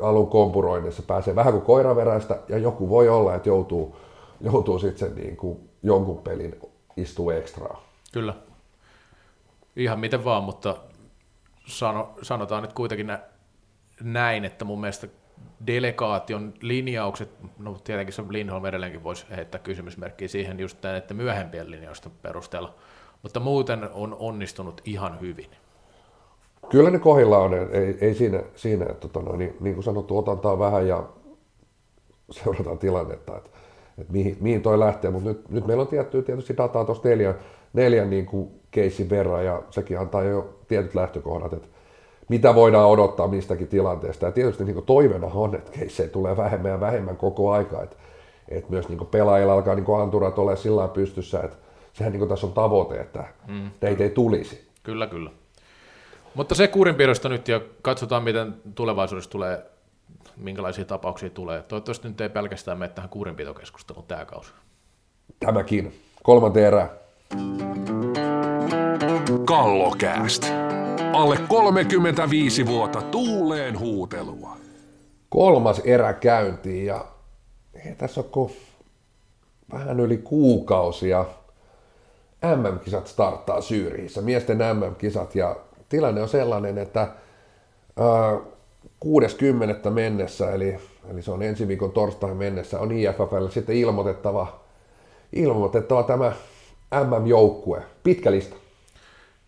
alun kompuroinnissa pääsee vähän kuin koiraveräistä ja joku voi olla, että joutuu, joutuu sitten niin kuin jonkun pelin istuu ekstraa. Kyllä. Ihan miten vaan, mutta sano, sanotaan nyt kuitenkin näin, että mun mielestä delegaation linjaukset, no tietenkin se Lindholm edelleenkin voisi heittää kysymysmerkkiä siihen just tämän, että myöhempien linjausten perusteella, mutta muuten on onnistunut ihan hyvin. Kyllä ne kohilla on, ei, ei siinä, siinä että tota niin, niin kuin sanottu, otantaa vähän ja seurataan tilannetta, että, että mihin, mihin toi lähtee, mutta nyt, nyt meillä on tietty, tietysti dataa tuosta neljän, neljän niin kuin keissin verran ja sekin antaa jo tietyt lähtökohdat, että mitä voidaan odottaa mistäkin tilanteesta. Ja tietysti niin toivena on, että keissejä tulee vähemmän ja vähemmän koko aika, että, että myös niin pelaajilla alkaa niin anturat olla sillä pystyssä, että sehän niin tässä on tavoite, että mm. näitä ei tulisi. Kyllä, kyllä. Mutta se kurinpidosta nyt ja katsotaan, miten tulevaisuudessa tulee, minkälaisia tapauksia tulee. Toivottavasti nyt ei pelkästään mene tähän kurinpitokeskusteluun tämä kausi. Tämäkin. Kolmanteen erään. Kallokääst. Alle 35 vuotta tuuleen huutelua. Kolmas erä käyntiin ja ei tässä ole vähän yli kuukausi ja MM-kisat starttaa Syyriissä, miesten MM-kisat ja tilanne on sellainen, että ää, 60. mennessä, eli, eli se on ensi viikon torstain mennessä, on IFFL sitten ilmoitettava, ilmoitettava tämä MM-joukkue. Pitkä lista.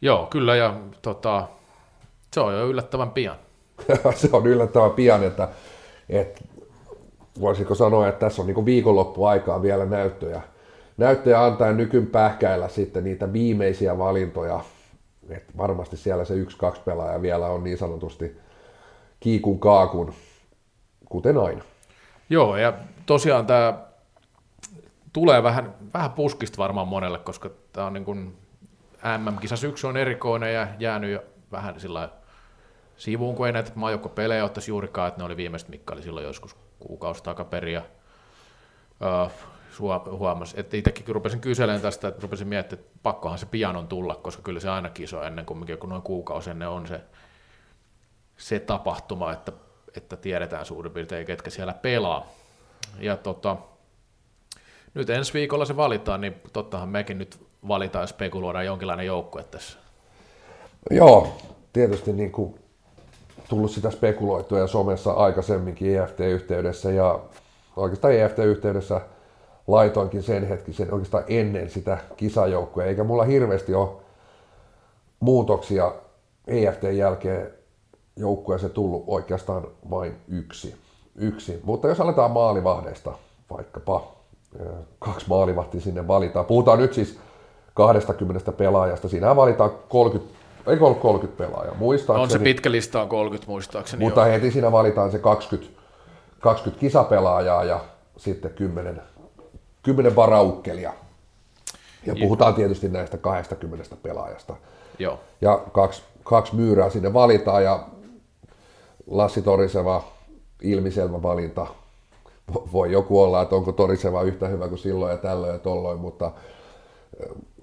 Joo, kyllä, ja tota, se on jo yllättävän pian. se on yllättävän pian, että, että voisiko sanoa, että tässä on niin viikonloppuaikaa vielä näyttöjä, näyttöjä antaa nykyn pähkäillä sitten niitä viimeisiä valintoja. että varmasti siellä se yksi-kaksi pelaaja vielä on niin sanotusti kiikun kaakun, kuten aina. Joo, ja tosiaan tämä tulee vähän, vähän puskista varmaan monelle, koska tämä on niin kuin MM-kisa syksy on erikoinen ja jäänyt jo vähän sillä sivuun, kun ei näitä pelejä ottaisi juurikaan, että ne oli viimeistä Mikkali silloin joskus kuukausi takaperin. Ja, uh, huomasi, että itsekin rupesin kyselemään tästä, että rupesin miettimään, että pakkohan se pian on tulla, koska kyllä se aina kiso ennen kuin, kun noin kuukausi ennen on se, se tapahtuma, että, että tiedetään suurin piirtein, ketkä siellä pelaa. Ja tota, Nyt ensi viikolla se valitaan, niin tottahan mekin nyt valitaan ja spekuloidaan jonkinlainen joukkue tässä. Joo, tietysti niin kuin tullut sitä spekuloitua ja somessa aikaisemminkin EFT-yhteydessä ja oikeastaan EFT-yhteydessä laitoinkin sen hetkisen oikeastaan ennen sitä kisajoukkoa, eikä mulla hirveästi ole muutoksia EFTn jälkeen joukkueeseen tullut oikeastaan vain yksi. yksi. Mutta jos aletaan maalivahdeista, vaikkapa kaksi maalivahtia sinne valitaan. Puhutaan nyt siis 20 pelaajasta. Siinä valitaan 30, ei 30 pelaajaa, muistaakseni. On se pitkä lista on 30 muistaakseni. Mutta joo. heti siinä valitaan se 20, 20 kisapelaajaa ja sitten 10, 10 varaukkelia. Ja puhutaan tietysti näistä 20 pelaajasta. Joo. Ja kaksi, kaksi myyrää sinne valitaan ja Lassi Toriseva, ilmiselvä valinta. Voi joku olla, että onko Toriseva yhtä hyvä kuin silloin ja tällöin ja tolloin, mutta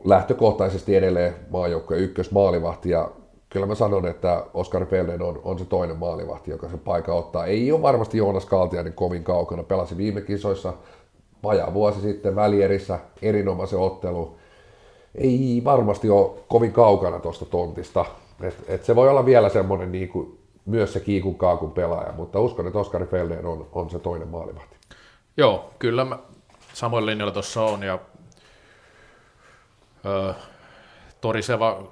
lähtökohtaisesti edelleen maajoukkojen ykkösmaalivahti ja kyllä mä sanon, että Oskar Felden on, on se toinen maalivahti, joka sen paikan ottaa. Ei ole varmasti Joonas Kaltiainen kovin kaukana, pelasi viime kisoissa vajaa vuosi sitten välierissä erinomaisen ottelu. Ei varmasti ole kovin kaukana tuosta tontista. Et, et se voi olla vielä semmoinen niin kuin, myös se kiikun kaakun pelaaja, mutta uskon, että Oskari Felden on, on se toinen maalivahti. Joo, kyllä mä samoin linjalla tuossa on ja ö, Toriseva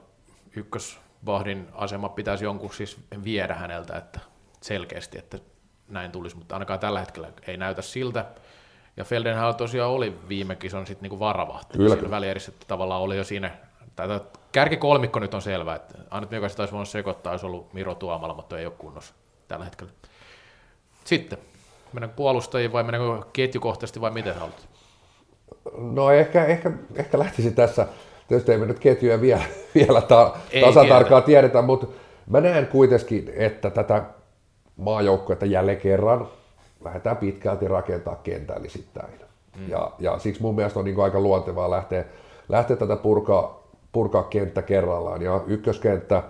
ykkösvahdin asema pitäisi jonkun siis viedä häneltä, että selkeästi, että näin tulisi, mutta ainakaan tällä hetkellä ei näytä siltä. Ja Feldenhall tosiaan oli viime kison sitten niinku varavahti. Kyllä, Siinä välierissä tavallaan oli jo siinä, tai kärkikolmikko nyt on selvä, että ainut mikä se taisi voinut sekoittaa, olisi ollut Miro Tuomala, mutta ei ole kunnossa tällä hetkellä. Sitten, mennäänkö puolustajiin vai mennäänkö ketjukohtaisesti vai miten haluat? No ehkä, ehkä, ehkä lähtisi tässä, tietysti ei me nyt ketjuja vielä, vielä ta, tasatarkkaan tiedetä, mutta mä näen kuitenkin, että tätä maajoukkuetta jälleen kerran lähdetään pitkälti rakentaa kentällisittäin. Mm. Ja, ja siksi mun mielestä on niin aika luontevaa lähteä, lähteä tätä purkaa, purkaa kenttä kerrallaan. Ja ykköskenttä,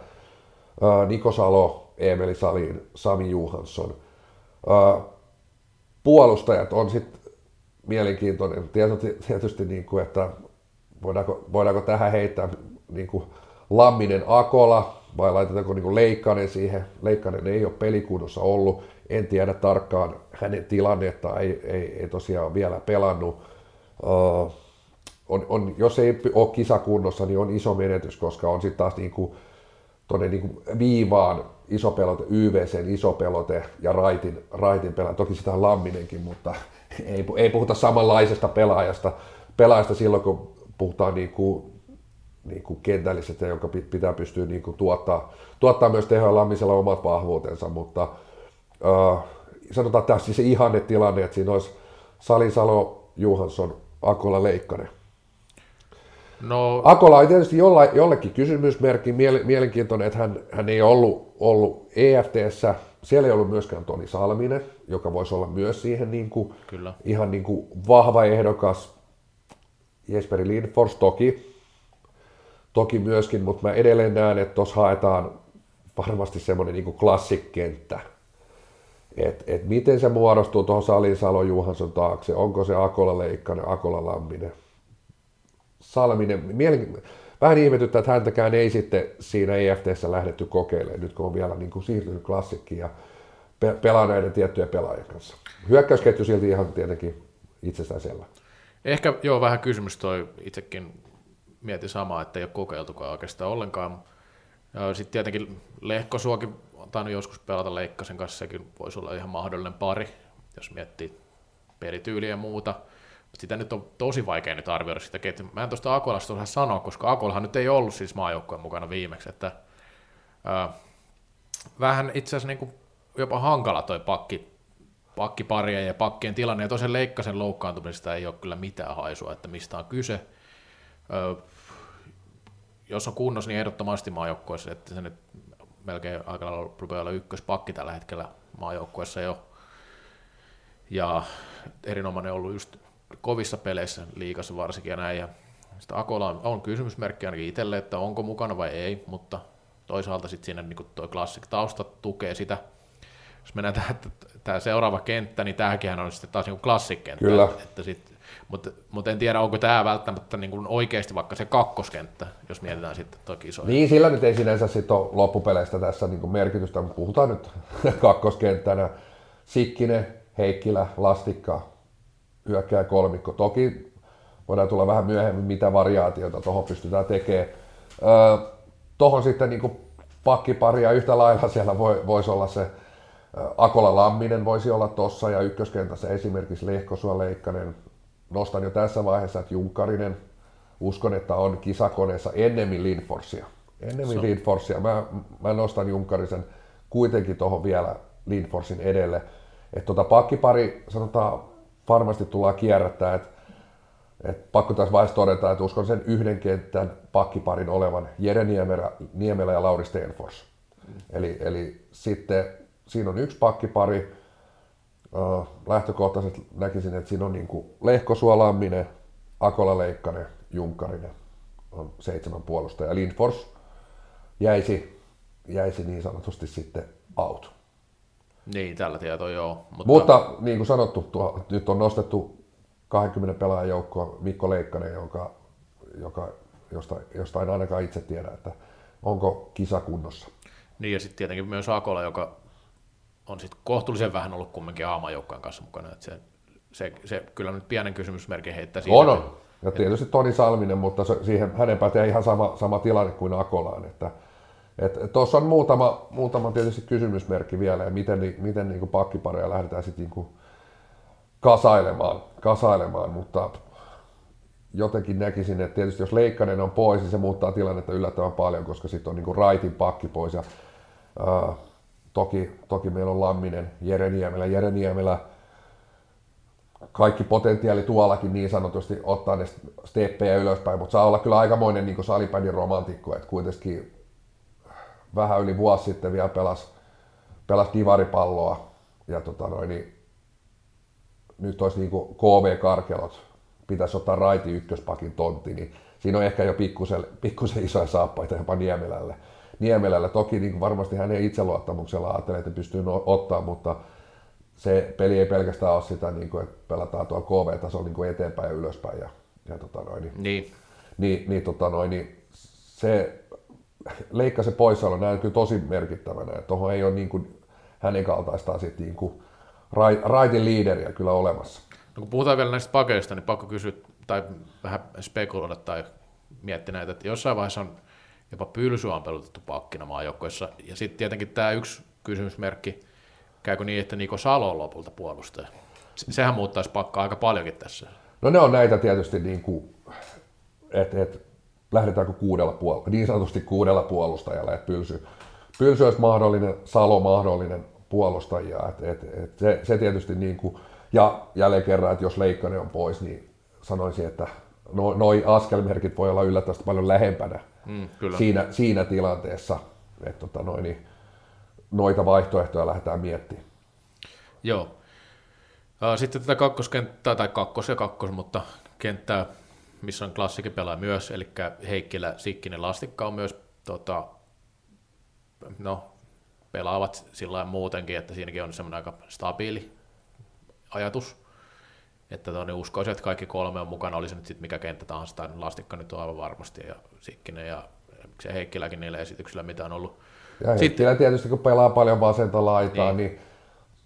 ää, Niko Salo, Emeli Salin, Sami Juhansson. Ää, puolustajat on sitten mielenkiintoinen. Tietysti, tietysti niin kuin, että voidaanko, voidaanko tähän heittää niin kuin Lamminen Akola vai laitetaanko niin kuin Leikkanen siihen. Leikkanen ei ole pelikunnossa ollut. En tiedä tarkkaan hänen tilannetta, ei, ei, ei tosiaan vielä pelannut. Uh, on, on, jos ei ole kisakunnossa, niin on iso menetys, koska on sitten taas niin kuin, tuonne niin viivaan iso pelote, YVCn iso pelote ja raitin, raitin pelaaja. Toki sitä on Lamminenkin, mutta ei, ei puhuta samanlaisesta pelaajasta, pelaajasta silloin, kun puhutaan niin kuin, niin kuin kentällisestä, jonka pitää pystyä niin kuin tuottaa, tuottaa myös tehoja Lammisella omat vahvuutensa, mutta äh, sanotaan tässä se ihanne tilanne, että siinä olisi Salisalo, Juhansson, Akola, Leikkanen. No, Akola on tietysti jolla, jollekin kysymysmerkki, miele- mielenkiintoinen, että hän, hän ei ollut, ollut EFTssä, siellä ei ollut myöskään Toni Salminen, joka voisi olla myös siihen niin kuin, Kyllä. ihan niin kuin vahva ehdokas. Jesperi Lindfors toki, toki myöskin, mutta mä edelleen näen, että tuossa haetaan varmasti semmoinen niin klassikkenttä. Et, et miten se muodostuu tuohon Salin Salo Juhansson taakse, onko se Akola Leikkanen, Akola Lamminen, Salminen, mielen... vähän ihmetyttää, että häntäkään ei sitten siinä EFTssä lähdetty kokeilemaan, nyt kun on vielä niin kuin siirtynyt klassikkiin ja pe- pelaa näiden tiettyjen pelaajien kanssa. Hyökkäysketju silti ihan tietenkin itsestään selvä. Ehkä joo, vähän kysymys toi itsekin mietin samaa, että ei ole kokeiltukaan oikeastaan ollenkaan. Sitten tietenkin Lehkosuokin on tainnut joskus pelata Leikkasen kanssa, sekin voisi olla ihan mahdollinen pari, jos miettii pelityyliä ja muuta. Sitä nyt on tosi vaikea nyt arvioida sitä ketjua. Mä en tuosta Akolasta osaa sanoa, koska Akolahan nyt ei ollut siis maajoukkueen mukana viimeksi, että ää, vähän itse asiassa niin jopa hankala toi pakki, pakkiparien ja pakkien tilanne, ja tosiaan Leikkasen loukkaantumisesta ei ole kyllä mitään haisua, että mistä on kyse. Ö, jos on kunnossa, niin ehdottomasti maajoukkueessa, että se nyt melkein aika lailla rupeaa olla ykköspakki tällä hetkellä maajoukkueessa jo. Ja erinomainen ollut just kovissa peleissä liikassa varsinkin ja näin. Ja sitä Akola on, on kysymysmerkki ainakin itselle, että onko mukana vai ei, mutta toisaalta sitten siinä niin tuo klassik tausta tukee sitä. jos mennään tähän, tämä seuraava kenttä, niin tämäkin on sitten taas niin klassikkenttä. Kyllä. Että, että sit, mutta, mutta en tiedä, onko tämä välttämättä niin kuin oikeasti vaikka se kakkoskenttä, jos mietitään sitten toki isoja. Niin, sillä nyt ei sinänsä sit ole loppupeleistä tässä niin merkitystä, mutta puhutaan nyt kakkoskenttänä. Sikkinen, Heikkilä, Lastikka, hyökkää kolmikko. Toki voidaan tulla vähän myöhemmin, mitä variaatioita tuohon pystytään tekemään. Öö, tuohon sitten niin pakkiparia yhtä lailla siellä voi, voisi olla se Akola Lamminen voisi olla tossa ja ykköskentässä esimerkiksi Lehkosua Leikkanen. Nostan jo tässä vaiheessa, että Junkarinen uskon, että on kisakoneessa ennemmin Lindforsia. Ennemmin so. Lindforsia. Mä, mä nostan Junkarisen kuitenkin tuohon vielä Lindforsin edelle. Että tota pakkipari, sanotaan, varmasti tullaan kierrättää, että et pakko tässä vaiheessa todeta, että uskon sen yhden kentän pakkiparin olevan Jere Niemelä, Niemelä ja Lauri Stenfors. Mm. Eli, eli sitten siinä on yksi pakkipari. Lähtökohtaisesti näkisin, että siinä on niin Lehko Suolamminen, Akola Leikkanen, Junkarinen on seitsemän puolustaja. Lindfors jäisi, jäisi niin sanotusti sitten out. Niin, tällä tietoa joo. Mutta, mutta niin kuin sanottu, tuo, nyt on nostettu 20 pelaajan joukkoa Mikko Leikkanen, joka, joka, josta, josta en ainakaan itse tiedä, että onko kisa kunnossa. Niin ja sitten tietenkin myös Akola, joka on sitten kohtuullisen vähän ollut kumminkin aamajoukkojen kanssa mukana. Että se, se, se, kyllä nyt pienen kysymysmerkin heittää siitä. On, on. Ja tietysti Toni Salminen, mutta se, siihen hänen pätee ihan sama, sama tilanne kuin Akolaan. Että, Tuossa on muutama, muutama tietysti kysymysmerkki vielä, ja miten, miten niin pakkipareja lähdetään sitten niin kasailemaan, kasailemaan, mutta jotenkin näkisin, että tietysti jos Leikkanen on pois, niin se muuttaa tilannetta yllättävän paljon, koska sitten on niin raitin pakki pois. Ja, ää, toki, toki meillä on Lamminen, Jere Niemelä. Jere Niemelä, kaikki potentiaali tuollakin niin sanotusti ottaa ne steppejä ylöspäin, mutta saa olla kyllä aikamoinen niin salipädin romantikko, että kuitenkin vähän yli vuosi sitten vielä pelas, pelas divaripalloa ja tota noin, niin nyt olisi niin KV-karkelot, pitäisi ottaa raiti ykköspakin tontti, niin siinä on ehkä jo pikkusen, pikkusen isoja saappaita jopa Niemelälle. Niemelälle. Toki niin varmasti hänen itseluottamuksella ajattelee, että pystyy no, ottaa, mutta se peli ei pelkästään ole sitä, niin kuin, että pelataan tuolla KV-tasolla niin eteenpäin ja ylöspäin. Ja, ja tota noin, niin, niin. Niin, niin, tota noin, niin se leikka se poissaolo näin kyllä tosi merkittävänä. Tuohon ei ole niin kuin, hänen kaltaistaan sit, niin kuin, raitin liideriä kyllä olemassa. No kun puhutaan vielä näistä pakeista, niin pakko kysyä tai vähän spekuloida tai miettiä näitä, että jossain vaiheessa on jopa pylsyä on pelutettu pakkina maajoukkoissa. Ja sitten tietenkin tämä yksi kysymysmerkki, käykö niin, että Niko Salo on lopulta puolustaja? Sehän muuttaisi pakkaa aika paljonkin tässä. No ne on näitä tietysti, niin kuin, että et, lähdetäänkö kuudella puolella, niin sanotusti kuudella puolustajalla, että pylsy, pylsy olisi mahdollinen, Salo mahdollinen puolustajia. Et, et, et se, se, tietysti niin kuin, ja jälleen kerran, että jos Leikkanen on pois, niin sanoisin, että no, noi askelmerkit voi olla yllättävästi paljon lähempänä mm, kyllä. Siinä, siinä tilanteessa, että tota, noin, niin, noita vaihtoehtoja lähdetään miettimään. Joo. Sitten tätä kakkoskenttää, tai kakkos ja kakkos, mutta kenttää, missä on klassikin pelaa myös, eli Heikkilä, Sikkinen, Lastikka on myös tota, no, pelaavat sillä muutenkin, että siinäkin on semmoinen aika stabiili ajatus. Että toni uskoisin, että kaikki kolme on mukana, oli se nyt sitten mikä kenttä tahansa, tai Lastikka nyt on aivan varmasti, ja Sikkinen ja se Heikkiläkin niillä esityksillä, mitä on ollut. Ja sitten, tietysti, kun pelaa paljon vasenta laitaa, niin, niin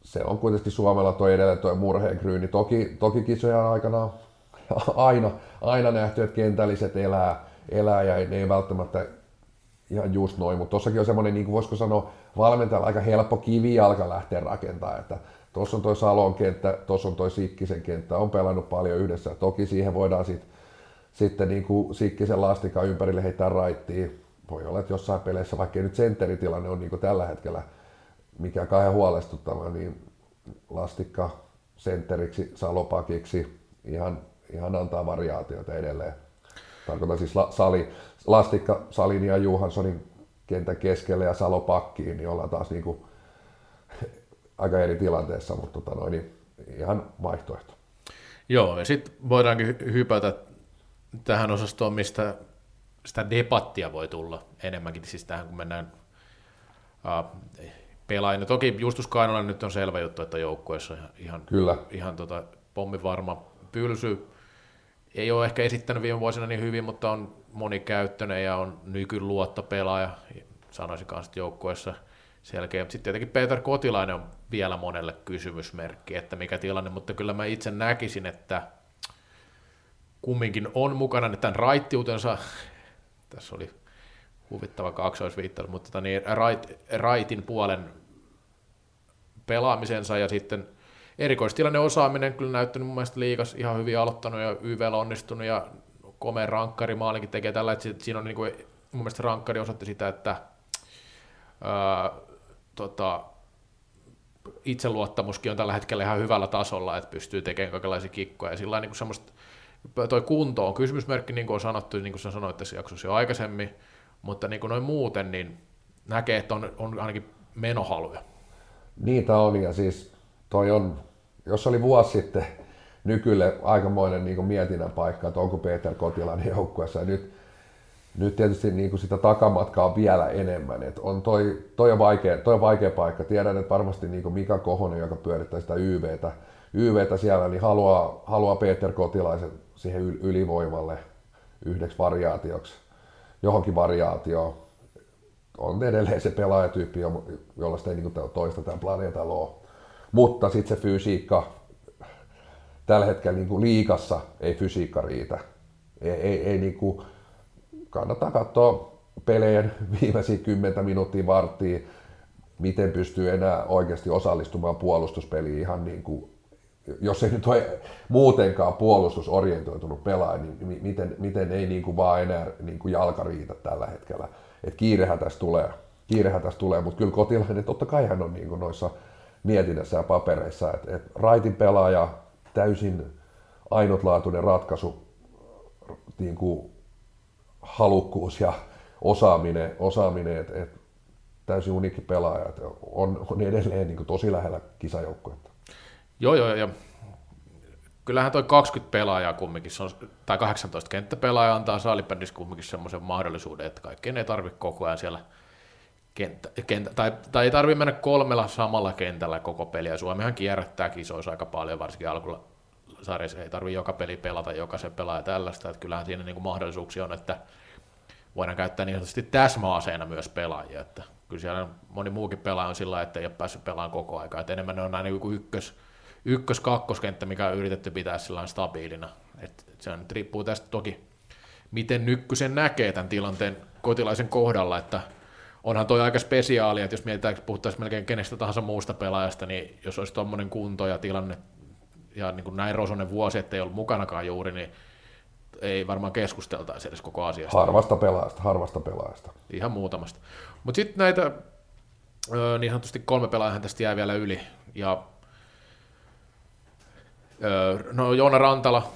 se on kuitenkin Suomella tuo edelleen tuo murheenkryyni. Toki, toki kisojen aikana aina, aina nähty, että kentälliset elää, elää ja ne ei välttämättä ihan just noin, mutta tossakin on semmoinen, niin kuin voisiko sanoa, valmentajalla aika helppo kivijalka lähteä rakentamaan, että tuossa on toi Salon kenttä, tuossa on toi Sikkisen kenttä, on pelannut paljon yhdessä. Toki siihen voidaan sit, sitten niin kuin Sikkisen lastika ympärille heittää raittiin. Voi olla, että jossain peleissä, vaikka nyt sentteritilanne on niin kuin tällä hetkellä mikä kauhean huolestuttava, niin lastikka sentteriksi, salopakiksi, ihan, ihan antaa variaatioita edelleen. Tarkoitan siis la, sali, lastikka Salin ja Johanssonin kentän keskelle ja Salo pakkiin, niin ollaan taas niin kuin aika eri tilanteessa, mutta tota noin, niin ihan vaihtoehto. Joo, ja sitten voidaankin hypätä tähän osastoon, mistä sitä debattia voi tulla enemmänkin, siis tähän kun mennään uh, pelaajina. Toki Justus Kainola nyt on selvä juttu, että joukkueessa ihan, Kyllä. ihan tota, pommivarma pylsy. Ei ole ehkä esittänyt viime vuosina niin hyvin, mutta on monikäyttöinen ja on nykyluottopelaaja, sanoisin kanssa joukkueessa selkeä. Sitten tietenkin Peter Kotilainen on vielä monelle kysymysmerkki, että mikä tilanne, mutta kyllä mä itse näkisin, että kumminkin on mukana niin tämän raittiutensa, tässä oli huvittava kaksoisviittaus, mutta tota niin, right, rightin puolen pelaamisensa ja sitten erikoistilanne osaaminen kyllä näyttänyt mun mielestä liikas ihan hyvin aloittanut ja YVllä onnistunut ja komea rankkari maalinkin tekee tällä, että siinä on niin kuin, mun mielestä rankkari osoitti sitä, että tota, itseluottamuskin on tällä hetkellä ihan hyvällä tasolla, että pystyy tekemään kaikenlaisia kikkoja ja sillä niin semmoista toi kunto on kysymysmerkki, niin kuin on sanottu, niin kuin sä sanoit tässä jaksossa jo aikaisemmin, mutta niin kuin noin muuten, niin näkee, että on, on ainakin menohaluja. Niitä on, ja siis toi on, jos oli vuosi sitten nykylle aikamoinen niin mietinnän paikka, että onko Peter Kotilainen joukkueessa, ja nyt, nyt tietysti niin kuin sitä takamatkaa vielä enemmän. Et on toi, toi, on vaikea, toi on vaikea paikka. Tiedän, että varmasti niin kuin Mika Kohonen, joka pyörittää sitä YVtä, YVtä siellä, niin haluaa, haluaa Peter Kotilaisen siihen ylivoimalle yhdeksi variaatioksi, johonkin variaatioon. On edelleen se pelaajatyyppi, jolla sitä ei niin toista tämän planeetalla ole. Mutta sitten se fysiikka, tällä hetkellä niin kuin liikassa ei fysiikka riitä. Ei, ei, ei niin kuin, kannattaa katsoa peleen viimeisiä kymmentä minuuttia varttia, miten pystyy enää oikeasti osallistumaan puolustuspeliin ihan niin kuin jos ei nyt ole muutenkaan puolustusorientoitunut pelaaja, niin miten, miten ei niin kuin vaan enää niin kuin jalka riitä tällä hetkellä. Et kiirehän tässä tulee, kiirehän tässä tulee mutta kyllä Kotilainen totta kai hän on niin kuin noissa mietinnässä ja papereissa, että et raitin pelaaja, täysin ainutlaatuinen ratkaisu, niin kuin halukkuus ja osaaminen, osaaminen että et täysin unikki pelaaja, että on, on edelleen niin tosi lähellä kisajoukkuetta. Joo, joo, ja kyllähän toi 20 pelaajaa kumminkin, on, tai 18 kenttäpelaajaa antaa saalibändissä kumminkin semmoisen mahdollisuuden, että kaikkeen ei tarvitse koko ajan siellä kenttä, kenttä, tai, tai ei tarvitse mennä kolmella samalla kentällä koko peliä. Suomihan kierrättää kisoissa aika paljon, varsinkin alkusarjassa ei tarvitse joka peli pelata, jokaisen pelaaja tällaista, että kyllähän siinä niin kuin mahdollisuuksia on, että voidaan käyttää niin sanotusti täsmäaseena myös pelaajia, että kyllä siellä moni muukin pelaaja on sillä että ei ole päässyt pelaamaan koko aikaa, että enemmän ne on aina kuin ykkös, ykkös-kakkoskenttä, mikä on yritetty pitää sillä stabiilina. Et se on, riippuu tästä toki, miten Nykkysen näkee tämän tilanteen kotilaisen kohdalla, että onhan toi aika spesiaali, että jos mietitään, että puhuttaisiin melkein kenestä tahansa muusta pelaajasta, niin jos olisi tuommoinen kunto ja tilanne ja niin kuin näin rosonen vuosi, että ei ollut mukanakaan juuri, niin ei varmaan keskusteltaisi edes koko asiasta. Harvasta pelaajasta, harvasta pelaajasta. Ihan muutamasta. Mutta sitten näitä niin sanotusti kolme pelaajahan tästä jää vielä yli, ja No Joona Rantala,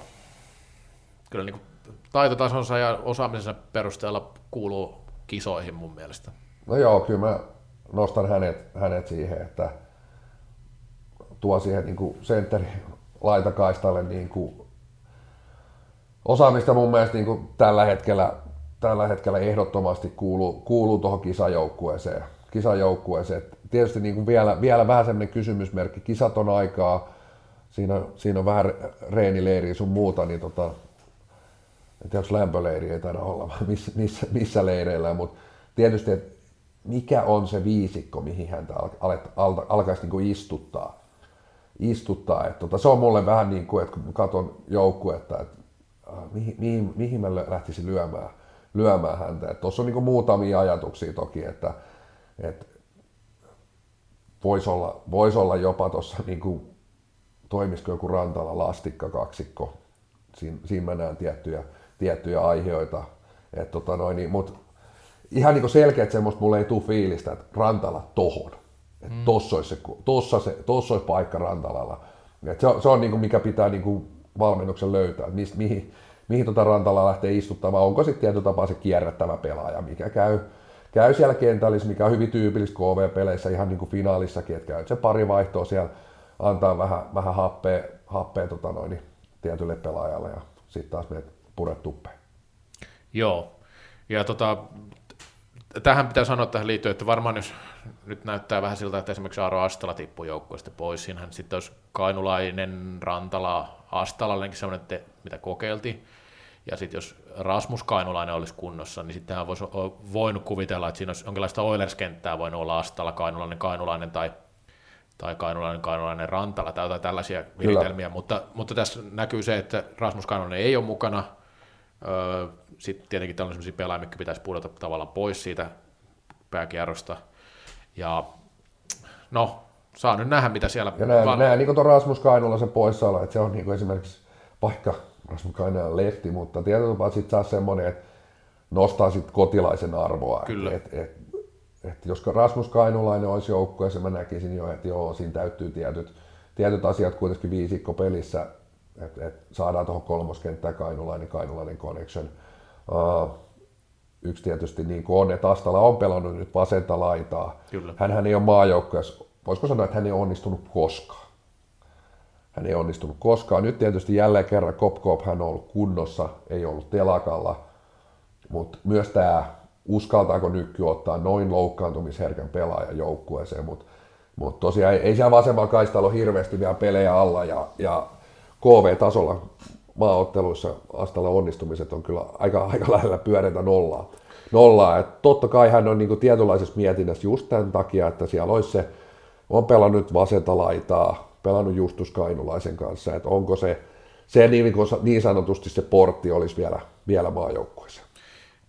kyllä niin taitotasonsa ja osaamisensa perusteella kuuluu kisoihin mun mielestä. No joo, kyllä mä nostan hänet, hänet siihen, että tuo siihen niin kuin sentteri laitakaistalle niin kuin osaamista mun mielestä niin kuin tällä, hetkellä, tällä hetkellä ehdottomasti kuuluu, kuuluu tuohon kisajoukkueeseen. kisajoukkueeseen. Tietysti niin kuin vielä, vielä vähän semmoinen kysymysmerkki, kisat on aikaa, siinä, siinä on vähän reenileiriä sun muuta, niin tota, en tiedä, onko lämpöleiri ei taida olla, missä, missä, missä leireillä, mutta tietysti, että mikä on se viisikko, mihin häntä al, al, alkaisi niin kuin istuttaa. Istuttaa. Että tota, se on mulle vähän niin kuin, että kun katson joukkuetta, että äh, mihin, mihin, mihin mä lähtisin lyömään, lyömään häntä. Tuossa on niin muutamia ajatuksia toki, että, että voisi olla, vois olla jopa tuossa niin kuin toimisiko joku Rantala lastikka kaksikko. Siin, siinä mä näen tiettyjä, tiettyjä aiheita. Tota niin, mut ihan niin selkeä, semmoista mulle ei tule fiilistä, että Rantala tohon. Mm. tossa, olisi se, tossa, se, tossa olisi paikka Rantalalla. Et se, se on niin kuin, mikä pitää niin kuin valmennuksen löytää, mistä, mihin, mihin tota Rantala lähtee istuttamaan. Onko sitten tietyllä tapaa se kierrättävä pelaaja, mikä käy, käy siellä kentällä, mikä on hyvin tyypillistä KV-peleissä ihan niin kuin finaalissakin, että käy se pari vaihtoa siellä antaa vähän, vähän happea, happea tota noin, niin tietylle pelaajalle ja sitten taas menet puret tuppeen. Joo, ja tota, tähän pitää sanoa tähän liittyen, että varmaan jos nyt näyttää vähän siltä, että esimerkiksi Aaro Astala tippuu joukkueesta pois, siinähän sitten olisi Kainulainen, Rantala, Astalallenkin sellainen, että mitä kokeiltiin, ja sitten jos Rasmus Kainulainen olisi kunnossa, niin sittenhän voisi voinut kuvitella, että siinä olisi jonkinlaista Oilers-kenttää voinut olla Astala, Kainulainen, Kainulainen tai, tai Kainulainen, Kainulainen, Rantala tai jotain tällaisia viritelmiä, mutta, mutta tässä näkyy se, että Rasmus Kainulainen ei ole mukana, sitten tietenkin tällaisia pelaajia, mitkä pitäisi pudota tavallaan pois siitä pääkierrosta. Ja no, saa nyt nähdä, mitä siellä... Ja näen, val... näen niin kuin tuon Rasmus Kainulaisen poissaolo, että se on niin kuin esimerkiksi vaikka Rasmus Kainulainen lehti, mutta tietyllä tapaa sitten saa semmoinen, että nostaa sitten kotilaisen arvoa. Kyllä. Et, et, et, jos Rasmus Kainulainen olisi joukkueessa, mä näkisin jo, että joo, siinä täytyy tietyt, tietyt asiat kuitenkin viisikko pelissä että et saadaan tuohon kolmoskenttään Kainulainen, Kainulainen connection. Uh, yksi tietysti niin kuin on, että Astala on pelannut nyt vasenta laitaa. Kyllä. Hänhän ei ole maajoukkueessa, voisiko sanoa, että hän ei onnistunut koskaan. Hän ei onnistunut koskaan. Nyt tietysti jälleen kerran Kopkop hän on ollut kunnossa, ei ollut telakalla, mutta myös tämä uskaltaako Nykky ottaa noin loukkaantumisherkän pelaajan joukkueeseen, mutta mut tosiaan ei, ei siellä vasemmalla kaistalla ole hirveästi vielä pelejä alla ja, ja KV-tasolla maaotteluissa Astalla onnistumiset on kyllä aika, aika lähellä pyöreitä nollaa. nollaa. Et totta kai hän on niinku tietynlaisessa mietinnässä just tämän takia, että siellä olisi se, on pelannut vasenta laitaa, pelannut Justus Kainulaisen kanssa, että onko se, se niin, niin sanotusti se portti olisi vielä, vielä maajoukkueessa.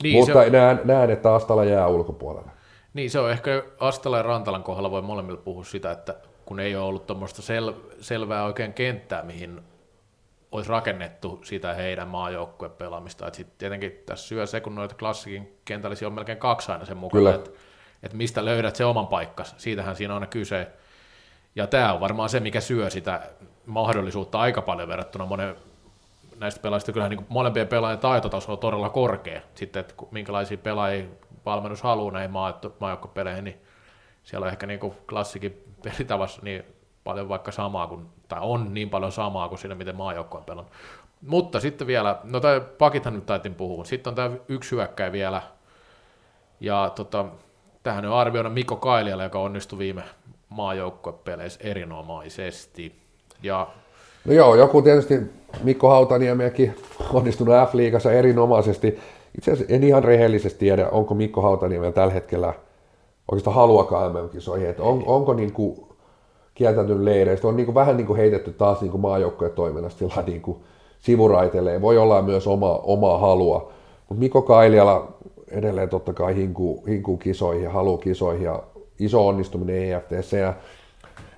Niin, Mutta on... näen, näen, että Astala jää ulkopuolelle. Niin, se on ehkä Astala ja Rantalan kohdalla voi molemmilla puhua sitä, että kun ei ole ollut tuommoista sel, selvää oikein kenttää, mihin olisi rakennettu sitä heidän maajoukkueen pelaamista. Sitten tietenkin tässä syö se, kun noita klassikin kentällisiä on melkein kaksi aina sen mukana, että et mistä löydät se oman paikkas. Siitähän siinä on kyse. Ja tämä on varmaan se, mikä syö sitä mahdollisuutta aika paljon verrattuna monen näistä pelaajista. Kyllähän niin molempien pelaajien taitotaso on todella korkea. Sitten, että minkälaisia pelaajia valmennus haluaa näihin maajoukkuepeleihin, niin siellä on ehkä niin klassikin pelitavassa niin paljon vaikka samaa kuin, tai on niin paljon samaa kuin siinä, miten maajoukko on pelannut. Mutta sitten vielä, no tämä pakithan nyt taitin puhua, sitten on tämä yksi hyökkäjä vielä, ja tota, tähän on arvioida Mikko Kailialle, joka onnistui viime maajoukkuepeleissä erinomaisesti. Ja No joo, joku tietysti Mikko Hautaniemiäkin onnistunut F-liigassa erinomaisesti. Itse asiassa en ihan rehellisesti tiedä, onko Mikko Hautaniemi tällä hetkellä oikeastaan haluakaan MM-kisoihin. Että on, onko niin kuin kieltäytynyt leireistä. On niin kuin vähän niin kuin heitetty taas niin maajoukkojen toiminnasta sillä niin kuin sivuraitelee. Voi olla myös oma, omaa halua. Mutta Mikko Kailiala edelleen totta kai hinkuu, hinkuu kisoihin ja haluaa kisoihin ja iso onnistuminen EFTC. Ja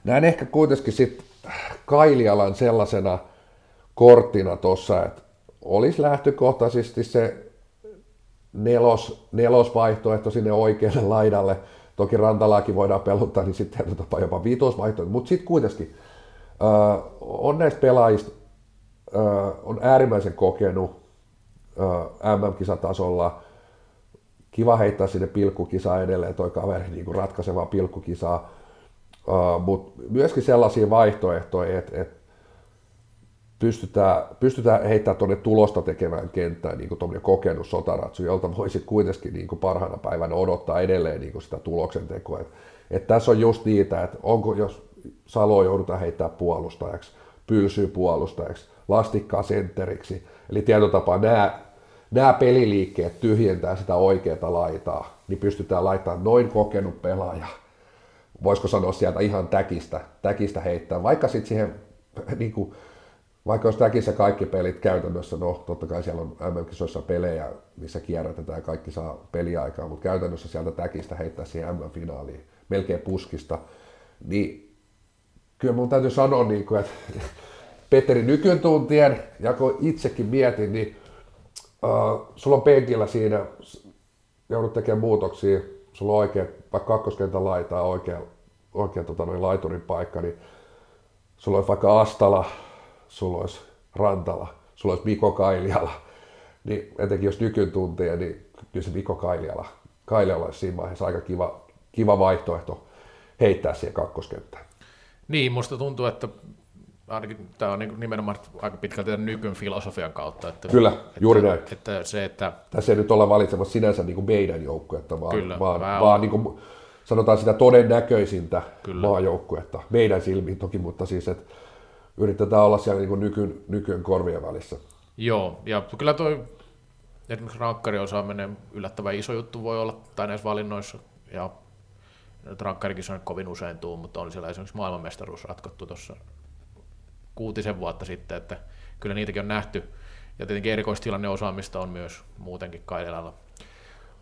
näen ehkä kuitenkin sitten Kailialan sellaisena korttina tuossa, että olisi lähtökohtaisesti se nelos, nelosvaihtoehto sinne oikealle laidalle – Toki rantalaakin voidaan peluttaa, niin sitten tapa jopa viitosvaihtoehto. Mutta sitten kuitenkin äh, on näistä pelaajista äh, on äärimmäisen kokenut äh, MM-kisatasolla. Kiva heittää sinne pilkkukisa edelleen, toi kaveri niin ratkaisevaa pilkkukisaa. Uh, mutta myöskin sellaisia vaihtoehtoja, että et pystytään, pystytään heittämään tuonne tulosta tekevään kenttään niin kuin kokenut sotaratsu, jolta voisit kuitenkin niin kuin parhaana päivänä odottaa edelleen niin kuin sitä tuloksen tekoa. Et, et tässä on just niitä, että onko, jos Salo joudutaan heittää puolustajaksi, pylsyy puolustajaksi, lastikkaa sentteriksi, eli tietotapaa nämä, nämä peliliikkeet tyhjentää sitä oikeaa laitaa, niin pystytään laittamaan noin kokenut pelaaja, voisiko sanoa sieltä ihan täkistä, täkistä heittää, vaikka sitten siihen niin kuin, vaikka olisi täkissä kaikki pelit käytännössä, no totta kai siellä on MM-kisoissa pelejä, missä kierrätetään ja kaikki saa peliaikaa, mutta käytännössä sieltä täkistä heittää siihen MM-finaaliin melkein puskista, niin kyllä mun täytyy sanoa, niin kuin, että Petteri Nykyn tuntien, ja kun itsekin mietin, niin uh, sulla on penkillä siinä, joudut tekemään muutoksia, sulla on oikein, vaikka kakkoskentän laitaa oikein, oikein tota, noin laiturin paikka, niin sulla on vaikka Astala, sulla olisi Rantala, sulla olisi Mikko Kailiala, niin etenkin jos nykyn tuntee, niin kyllä se Mikko Kailiala, Kailiala olisi siinä vaiheessa aika kiva, kiva vaihtoehto heittää siihen kakkoskenttään. Niin, musta tuntuu, että ainakin tämä on niin nimenomaan aika pitkälti tämän nykyn filosofian kautta. Että, Kyllä, juuri näin. Että, että se, että... Tässä ei nyt olla valitsemassa sinänsä niin kuin meidän joukkuetta, vaan, Kyllä, vaan, vähän vaan niin kuin, sanotaan sitä todennäköisintä Kyllä. maajoukkuetta. Meidän silmiin toki, mutta siis, että yritetään olla siellä niin kuin nykyn, nykyn korvien välissä. Joo, ja kyllä toi esimerkiksi rankkari osaa menee yllättävän iso juttu voi olla, tai näissä valinnoissa, ja rankkarikin on kovin usein tuu, mutta on siellä esimerkiksi maailmanmestaruus ratkottu tuossa kuutisen vuotta sitten, että kyllä niitäkin on nähty, ja tietenkin erikoistilanne osaamista on myös muutenkin Kaidelalla.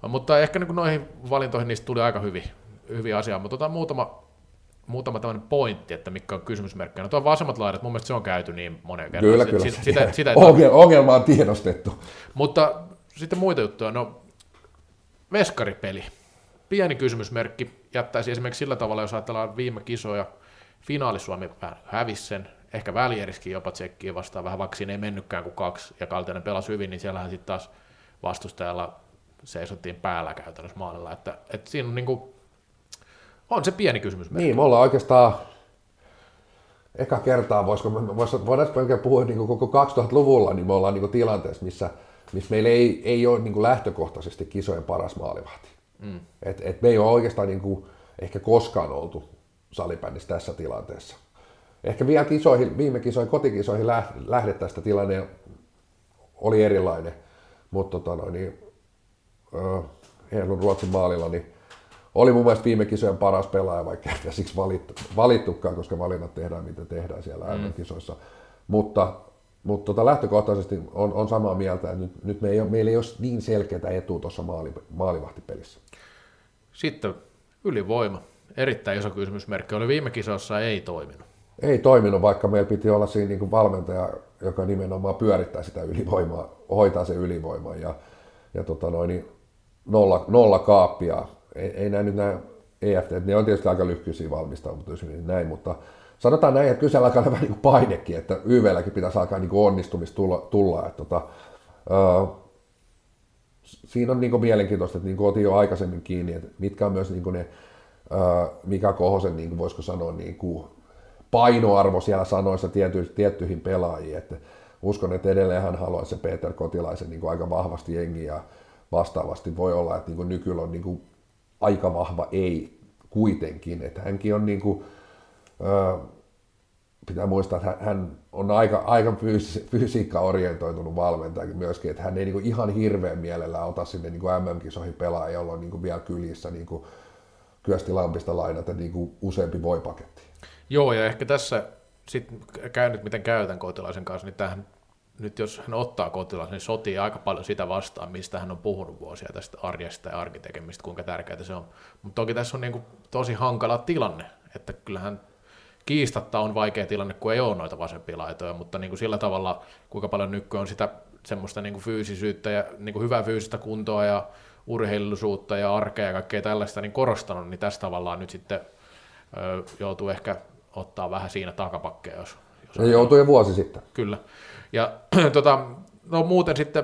Mutta ehkä niin noihin valintoihin niistä tuli aika hyvin, hyvin asia, mutta otetaan muutama, muutama tämmöinen pointti, että mikä on kysymysmerkkejä. No tuo vasemmat laidat, mun mielestä se on käyty niin moneen kertaan. Kyllä, kyllä. Sitä, sitä, sitä ei Ongel, ongelma on tiedostettu. mutta sitten muita juttuja. No, veskaripeli. Pieni kysymysmerkki. Jättäisi esimerkiksi sillä tavalla, jos ajatellaan viime kisoja, finaali Suomi vähän hävisi sen, ehkä välieriskin jopa tsekkiä vastaan vähän, vaikka siinä ei mennytkään kuin kaksi, ja Kaltinen pelasi hyvin, niin siellähän sitten taas vastustajalla seisottiin päällä käytännössä maalilla, että, että siinä on, niin kuin, on se pieni kysymysmerkki. Niin, me ollaan oikeastaan eka kertaa, voisiko, vois, voidaanko oikein puhua niin kuin koko 2000-luvulla, niin me ollaan niin kuin tilanteessa, missä, missä meillä ei, ei ole niin kuin lähtökohtaisesti kisojen paras maalivahti. Mm. Et, et me ei ole oikeastaan niin kuin, ehkä koskaan oltu salibändissä tässä tilanteessa. Ehkä vielä kisoihin, viime kisoihin, kotikisoihin läh- lähdettäessä tilanne oli erilainen, mutta tota, no, niin, äh, Ruotsin maalilla, niin oli mun mielestä viime kisojen paras pelaaja, vaikka ei siksi valittu, valittukaan, koska valinnat tehdään, mitä tehdään siellä mm. kisoissa Mutta, mutta tota lähtökohtaisesti on, on samaa mieltä, että nyt, nyt me ei ole, meillä ei ole niin selkeää etua tuossa maali, maalivahtipelissä. Sitten ylivoima. Erittäin iso kysymysmerkki. Oli viime kisoissa ei toiminut. Ei toiminut, vaikka meillä piti olla siinä niin kuin valmentaja, joka nimenomaan pyörittää sitä ylivoimaa, hoitaa sen ylivoiman ja, ja tota noin, niin nolla, nolla kaappia. Ei, ei näin nyt nämä EFT, ne on tietysti aika lyhkyisiä valmistautumisia niin näin, mutta sanotaan näin, että kyllä alkaa vähän niin painekin, että YVlläkin pitäisi alkaa niin onnistumista tulla. tulla että tota, uh, siinä on niin kuin mielenkiintoista, että niin kuin otin jo aikaisemmin kiinni, että mitkä on myös niin kuin ne uh, Mika Kohosen, niin kuin voisiko sanoa, niin kuin painoarvo siellä sanoissa tiety, tiettyihin pelaajiin, että uskon, että edelleen hän haluaisi se Peter Kotilaisen niin kuin aika vahvasti jengi ja vastaavasti voi olla, että niin nykyllä on niin kuin aika vahva ei kuitenkin, että hänkin on niin kuin, pitää muistaa, että hän on aika, aika fyys, fysiikka-orientoitunut valmentaja myöskin, että hän ei niin kuin ihan hirveän mielellä ota sinne niin kuin MM-kisoihin pelaa, jolla on niin kuin vielä kylissä niin kuin Kyösti Lampista lainata niin kuin useampi voipaketti. Joo, ja ehkä tässä sitten käy nyt miten käytän kotilaisen kanssa, niin tähän, nyt jos hän ottaa kotilaisen, niin sotii aika paljon sitä vastaan, mistä hän on puhunut vuosia tästä arjesta ja arkitekemistä, kuinka tärkeää se on. Mutta toki tässä on niinku tosi hankala tilanne, että kyllähän kiistatta on vaikea tilanne, kun ei ole noita vasempia laitoja, mutta niin kuin sillä tavalla, kuinka paljon nyky on sitä semmoista niin kuin fyysisyyttä ja niin kuin hyvää fyysistä kuntoa ja urheilullisuutta ja arkea ja kaikkea tällaista niin korostanut, niin tässä tavallaan nyt sitten ö, joutuu ehkä ottaa vähän siinä takapakkeja, jos, jos Se joutui jo vuosi sitten. Kyllä. Ja tota, no muuten sitten,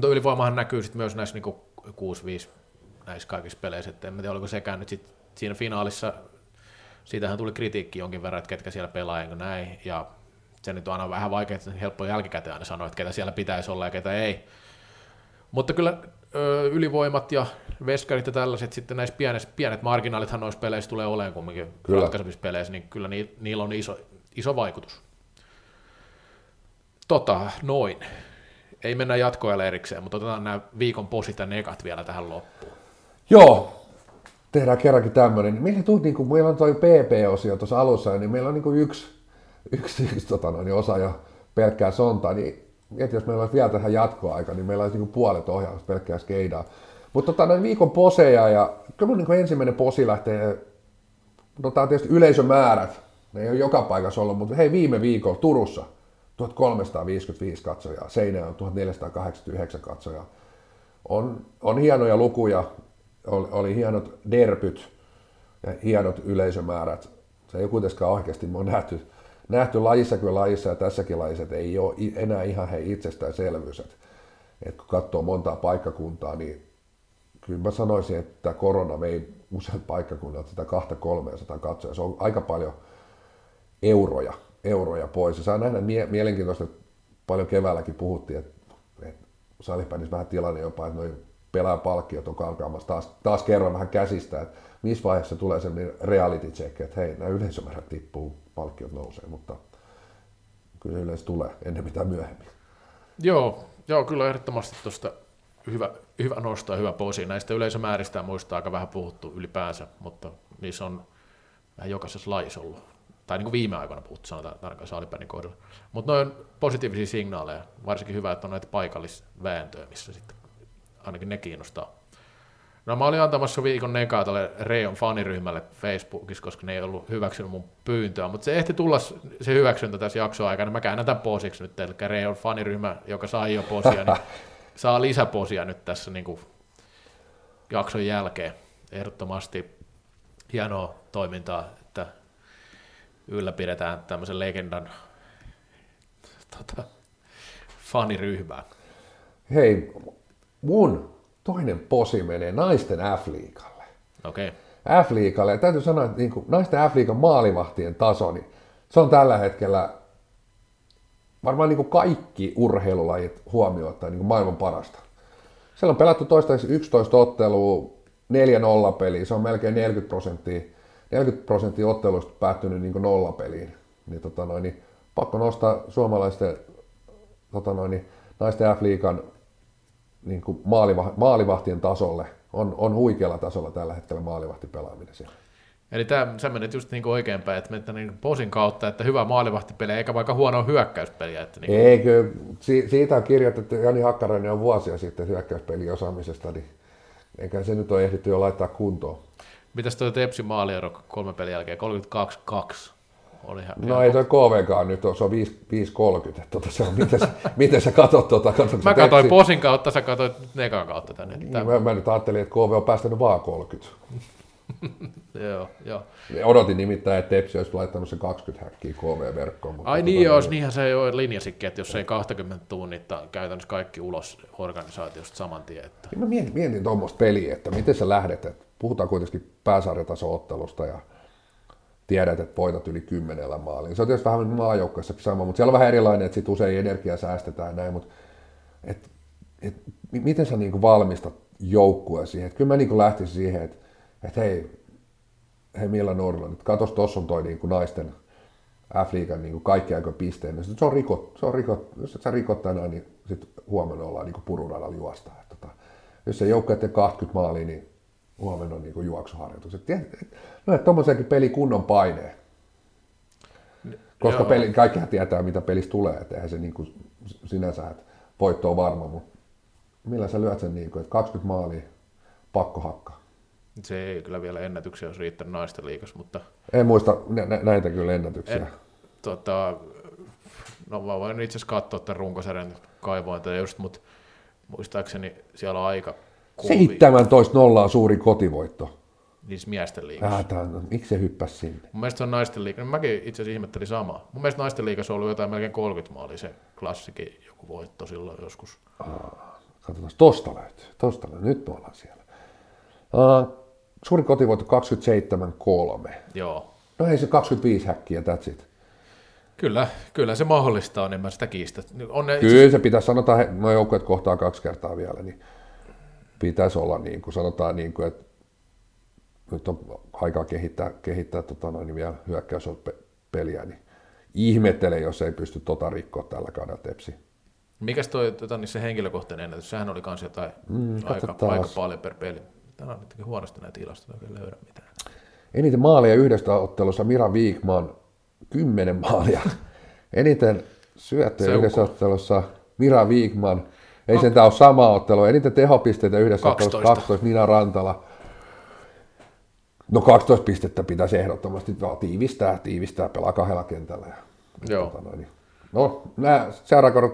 tuo ylivoimahan näkyy sitten myös näissä niin 6-5 näissä kaikissa peleissä, että en tiedä, oliko sekään nyt sit siinä finaalissa, siitähän tuli kritiikki jonkin verran, että ketkä siellä pelaa ja näin, ja se nyt on aina vähän vaikea, helppo jälkikäteen aina sanoa, että ketä siellä pitäisi olla ja ketä ei. Mutta kyllä ylivoimat ja veskarit ja tällaiset sitten näissä pienet, pienet marginaalithan noissa peleissä tulee olemaan kumminkin Kyllä. ratkaisevissa peleissä, niin kyllä ni, niillä on iso, iso vaikutus. Tota, noin. Ei mennä jatkoajalle erikseen, mutta otetaan nämä viikon posit ja negat vielä tähän loppuun. Joo, tehdään kerrankin tämmöinen. Meillä, tuli, niin kuin, meillä on toi PP-osio tuossa alussa, niin meillä on niin kuin yksi, yksi, yksi tota noin, osa jo pelkkää sontaa, niin mieti, jos meillä olisi vielä tähän jatkoaika, niin meillä olisi niin kuin puolet ohjausta pelkkää skeidaa. Mutta tota, noin viikon poseja, ja kyllä niin kuin ensimmäinen posi lähtee, no tämä on tietysti yleisömäärät, ne ei ole joka paikassa ollut, mutta hei viime viikolla Turussa 1355 katsojaa, Seinäjoella 1489 katsojaa. On, on hienoja lukuja, oli, oli hienot derpyt ja hienot yleisömäärät. Se ei kuitenkaan oikeasti me on nähty, nähty lajissa kuin lajissa ja tässäkin lajissa, että ei ole enää ihan hei itsestäänselvyys. Että kun katsoo montaa paikkakuntaa, niin kyllä mä sanoisin, että korona vei useat paikkakunnat sitä 200-300 katsoja. Se on aika paljon euroja, euroja pois. Ja saa nähdä mie- mielenkiintoista, että paljon keväälläkin puhuttiin, että, että salibändissä vähän tilanne jopa, että noin pelaajapalkkiot on karkaamassa taas, taas kerran vähän käsistä, että missä vaiheessa tulee sellainen reality check, että hei, nämä yleisömäärät tippuu, palkkiot nousee, mutta kyllä se yleensä tulee ennen mitä myöhemmin. Joo, joo kyllä ehdottomasti tuosta hyvä, hyvä nosto ja hyvä posi. Näistä yleisömääristä muistaa aika vähän puhuttu ylipäänsä, mutta niissä on vähän jokaisessa lajissa ollut. Tai niin kuin viime aikoina puhuttu, sanotaan tarkkaan saalipäin kohdalla. Mutta noin positiivisia signaaleja. Varsinkin hyvä, että on näitä paikallisvääntöjä, missä sitten ainakin ne kiinnostaa. No mä olin antamassa viikon nekaa tälle Reon faniryhmälle Facebookissa, koska ne ei ollut hyväksynyt mun pyyntöä, mutta se ehti tulla se hyväksyntä tässä jakson aikana. Mä käännän tämän posiksi nyt, eli Reon faniryhmä, joka sai jo posia, niin saa lisäposia nyt tässä niin kuin jakson jälkeen. Ehdottomasti hienoa toimintaa, ylläpidetään tämmöisen legendan tota, faniryhmää. Hei, mun toinen posi menee naisten F-liikalle. Okei. Okay. F-liikalle. Ja täytyy sanoa, että niin kuin naisten F-liigan maalivahtien taso, niin se on tällä hetkellä varmaan niin kuin kaikki urheilulajit huomioon niin kuin maailman parasta. Siellä on pelattu toistaiseksi 11 ottelua, 4-0 peliä, se on melkein 40 prosenttia, 40 prosenttia otteluista päättynyt niin nollapeliin. Niin, tota noin, niin pakko nostaa suomalaisten tota noin, niin naisten F-liigan niin kuin maaliva, maalivahtien tasolle. On, on huikealla tasolla tällä hetkellä maalivahtipelaaminen siellä. Eli tämä, sä menet just niin oikeinpäin, että menet niin posin kautta, että hyvä maalivahtipeli, eikä vaikka huono hyökkäyspeliä. Että niin kuin... Eikö, si, siitä on kirjoitettu Jani Hakkarainen on vuosia sitten hyökkäyspelin osaamisesta, niin eikä se nyt ole ehditty jo laittaa kuntoon. Mitäs tuo Tepsi maaliero kolme pelin jälkeen, 32-2? Oli ihan, no ihan ei toi KVkaan nyt ole, se on 5.30. Tota, se on, miten, sä, miten sä katsot tuota? Katsot, mä katsoin tepsi? posin kautta, sä katsoit nekan kautta tänne. Niin, mä, mä, nyt ajattelin, että KV on päästänyt vaan 30. joo, joo. Odotin nimittäin, että Tepsi olisi laittanut sen 20 häkkiä KV-verkkoon. Mutta Ai niin, jos niinhän se jo linjasikin, että jos ei 20 tunnita käytännössä kaikki ulos organisaatiosta saman tien. Että... Mä mietin, mietin tuommoista peliä, että miten sä lähdet, että puhutaan kuitenkin pääsarjataso-ottelusta ja tiedät, että voitat yli kymmenellä maaliin. Se on tietysti vähän maajoukkoissa sama, mutta siellä on vähän erilainen, että sit usein energiaa säästetään näin, mutta et, et, miten sä niinku valmistat joukkueen siihen? Et kyllä mä niinku lähtisin siihen, että et hei, hei Milla Nordland, että katos, tuossa on toi niinku naisten F-liigan niinku kaikki pisteen, niin se on rikot, se on rikot, jos et sä rikot tänään, niin sitten huomenna ollaan niinku pururadalla juosta. Et, tota, jos se joukkue 20 maalia, niin huomenna on niin juoksuharjoitukset. No, että tuommoisenkin peli kunnon painee. Koska peli, kaikkihan tietää, mitä pelistä tulee, että eihän se niin kuin sinänsä, että voitto on varma, mutta millä sä lyöt sen niin kuin, että 20 maalia, pakko hakkaa. Se ei kyllä vielä ennätyksiä olisi riittänyt naisten liikas, mutta... En muista nä- näitä kyllä ennätyksiä. Et, tota, no mä voin itse asiassa katsoa tämän runkosarjan kaivointa just, mutta muistaakseni siellä on aika 17 nolla on suuri kotivoitto. Niissä miesten liigassa. Ah, tämän, miksi se hyppäsi sinne? Mun mielestä se on naisten liiga. No, mäkin itse asiassa ihmettelin samaa. Mun mielestä naisten liigassa on ollut jotain melkein 30 maalia se klassikin joku voitto silloin joskus. Ah, katsotaan, tosta löytyy. Tosta löytyy. Nyt me ollaan siellä. Uh, suuri kotivoitto 27-3. Joo. No ei se 25 häkkiä, that's it. Kyllä, kyllä se mahdollista on, en mä sitä kiistä. On ne kyllä se pitäisi sanoa, että nuo joukkueet kohtaa kaksi kertaa vielä, niin pitäisi olla, niin kuin sanotaan, niin kuin, että nyt on aikaa kehittää, kehittää tota noin, niin vielä hyökkäyspeliä, niin ihmettelen, jos ei pysty tota rikkoa tällä kaudella tepsi. Mikäs toi tota, niin se henkilökohtainen ennätys? Sehän oli kans jotain mm, aika, aika, paljon per peli. Tänään on huonosti näitä tilastoja, ei löydä mitään. Eniten maaleja yhdestä ottelussa Mira Viikman, kymmenen maalia. Eniten syöttöjä yhdessä ottelussa Mira Viikman, ei sen ole sama ottelu. Eniten tehopisteitä yhdessä 12. 12 Nina Rantala. No 12 pistettä pitäisi ehdottomasti tiivistää, tiivistää, pelaa kahdella kentällä. Joo. Tota noin, niin. No, nämä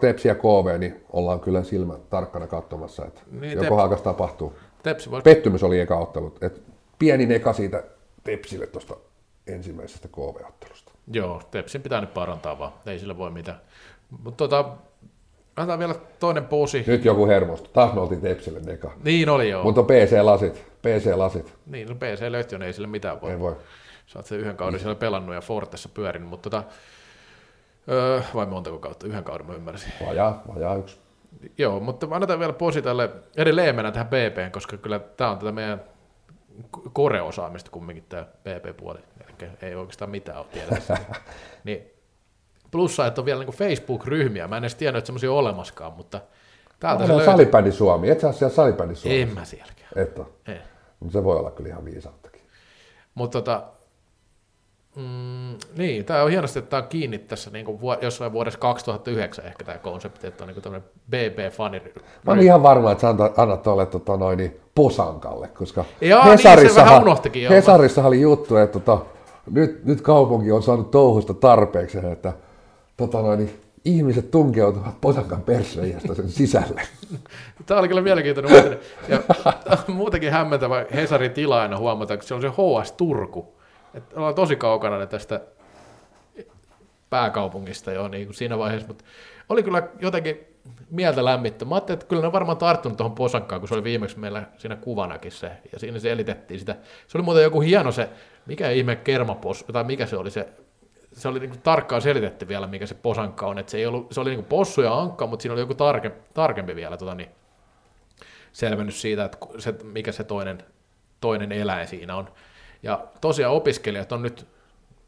Tepsi ja KV, niin ollaan kyllä silmät tarkkana katsomassa, että niin, joko Haakas tapahtuu. Tepsi voi... Pettymys oli eka ottelu. Et pieni eka siitä Tepsille tuosta ensimmäisestä KV-ottelusta. Joo, Tepsin pitää nyt parantaa vaan, ei sillä voi mitään. Mutta tota, Antaa vielä toinen puusi. Nyt joku hermostu. Taas me oltiin Tepsille neka. Niin oli joo. Mutta PC-lasit. PC-lasit. Niin, no PC-löytiön ei sille mitään voi. Ei voi. Sä oot sen yhden kauden siellä pelannut ja Fortessa pyörinyt, mutta tota, Öö, vai montako kautta? Yhden kauden mä ymmärsin. Vajaa, vajaa yksi. Joo, mutta annetaan vielä posi tälle edelleen mennään tähän BP:hen, koska kyllä tämä on tätä meidän koreosaamista kumminkin tämä PP-puoli. Eli ei oikeastaan mitään ole tiedossa. niin plussa, että on vielä niin Facebook-ryhmiä. Mä en edes tiennyt, että semmoisia on olemaskaan, mutta täältä se No, löytyy. salibändi Suomi, et sä ole siellä salibändi Suomi. En mä sielläkään. Et ole. Ei. Mutta se voi olla kyllä ihan viisauttakin. Mutta tota, mm, niin, tämä on hienosti, että tämä on kiinni tässä niin kuin vuo, jossain vuodessa 2009 ehkä tämä konsepti, että on niin tämmöinen BB-fani. Mä olin ihan varma, että sä annat, annat tuolle tota, noin, niin Posankalle, koska Jaa, niin, se vähän unohtikin, joo. Hesarissahan oli juttu, että tota, nyt, nyt kaupunki on saanut touhusta tarpeeksi, että tota, noin, niin, ihmiset tunkeutuvat Posankan perseiästä sen sisälle. Tämä oli kyllä mielenkiintoinen uutinen. Ja muutenkin hämmentävä Hesarin tilaajana huomata, että se on se HS Turku. Että ollaan tosi kaukana tästä pääkaupungista jo niin kuin siinä vaiheessa, mutta oli kyllä jotenkin mieltä lämmittö. Mä ajattelin, että kyllä ne on varmaan tarttunut tuohon Posankkaan, kun se oli viimeksi meillä siinä kuvanakin se, ja siinä se elitettiin sitä. Se oli muuten joku hieno se, mikä ihme kermapos, tai mikä se oli se, se oli niin tarkkaan selitetty vielä, mikä se posankka on, että se, ei ollut, se oli niin possu ja ankka, mutta siinä oli joku tarke, tarkempi vielä tota, niin, selvennys siitä, että se, mikä se toinen, toinen eläin siinä on. Ja tosiaan opiskelijat on nyt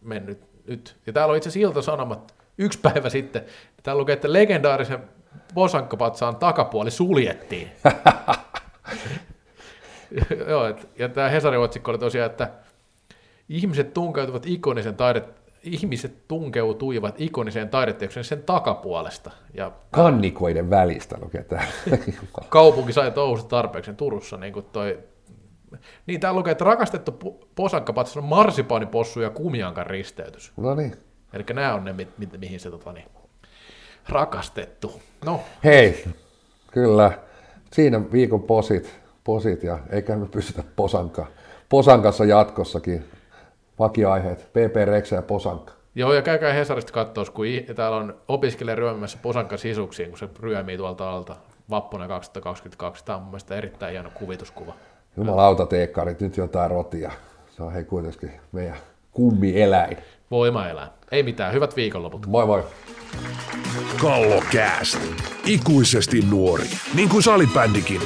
mennyt nyt. Ja täällä on itse asiassa Ilta-Sanomat yksi päivä sitten. Täällä lukee, että legendaarisen posankkapatsaan takapuoli suljettiin. Joo, et, ja tämä Hesarin otsikko oli tosiaan, että ihmiset tunkeutuvat ikonisen taide, ihmiset tunkeutuivat ikoniseen taideteokseen sen takapuolesta. Ja Kannikoiden välistä lukee täällä. kaupunki sai touhusta tarpeeksi Turussa, niin kuin toi niin, täällä lukee, että rakastettu po- posankkapatsas on marsipaanipossu ja kumiankan risteytys. no niin. Eli nämä on ne, mi- mi- mihin se tota, niin, rakastettu. No, Hei, kyllä. Siinä viikon posit, posit ja eikä me pystytä posanka. Posankassa jatkossakin. Vakiaiheet, PP Reksä ja Posanka. joo, ja käykää Hesarista katsoa, kun täällä on opiskelija ryömimässä posankan sisuksiin, kun se ryömii tuolta alta vappuna 2022. Tämä on mun mielestä erittäin hieno kuvituskuva. Jumalauta teekkarit, nyt jotain rotia. Se on hei kuitenkin meidän kummieläin. Voimaelää. Ei mitään, hyvät viikonloput. Moi moi. Kallokääst. Ikuisesti nuori. Niin kuin salibändikin.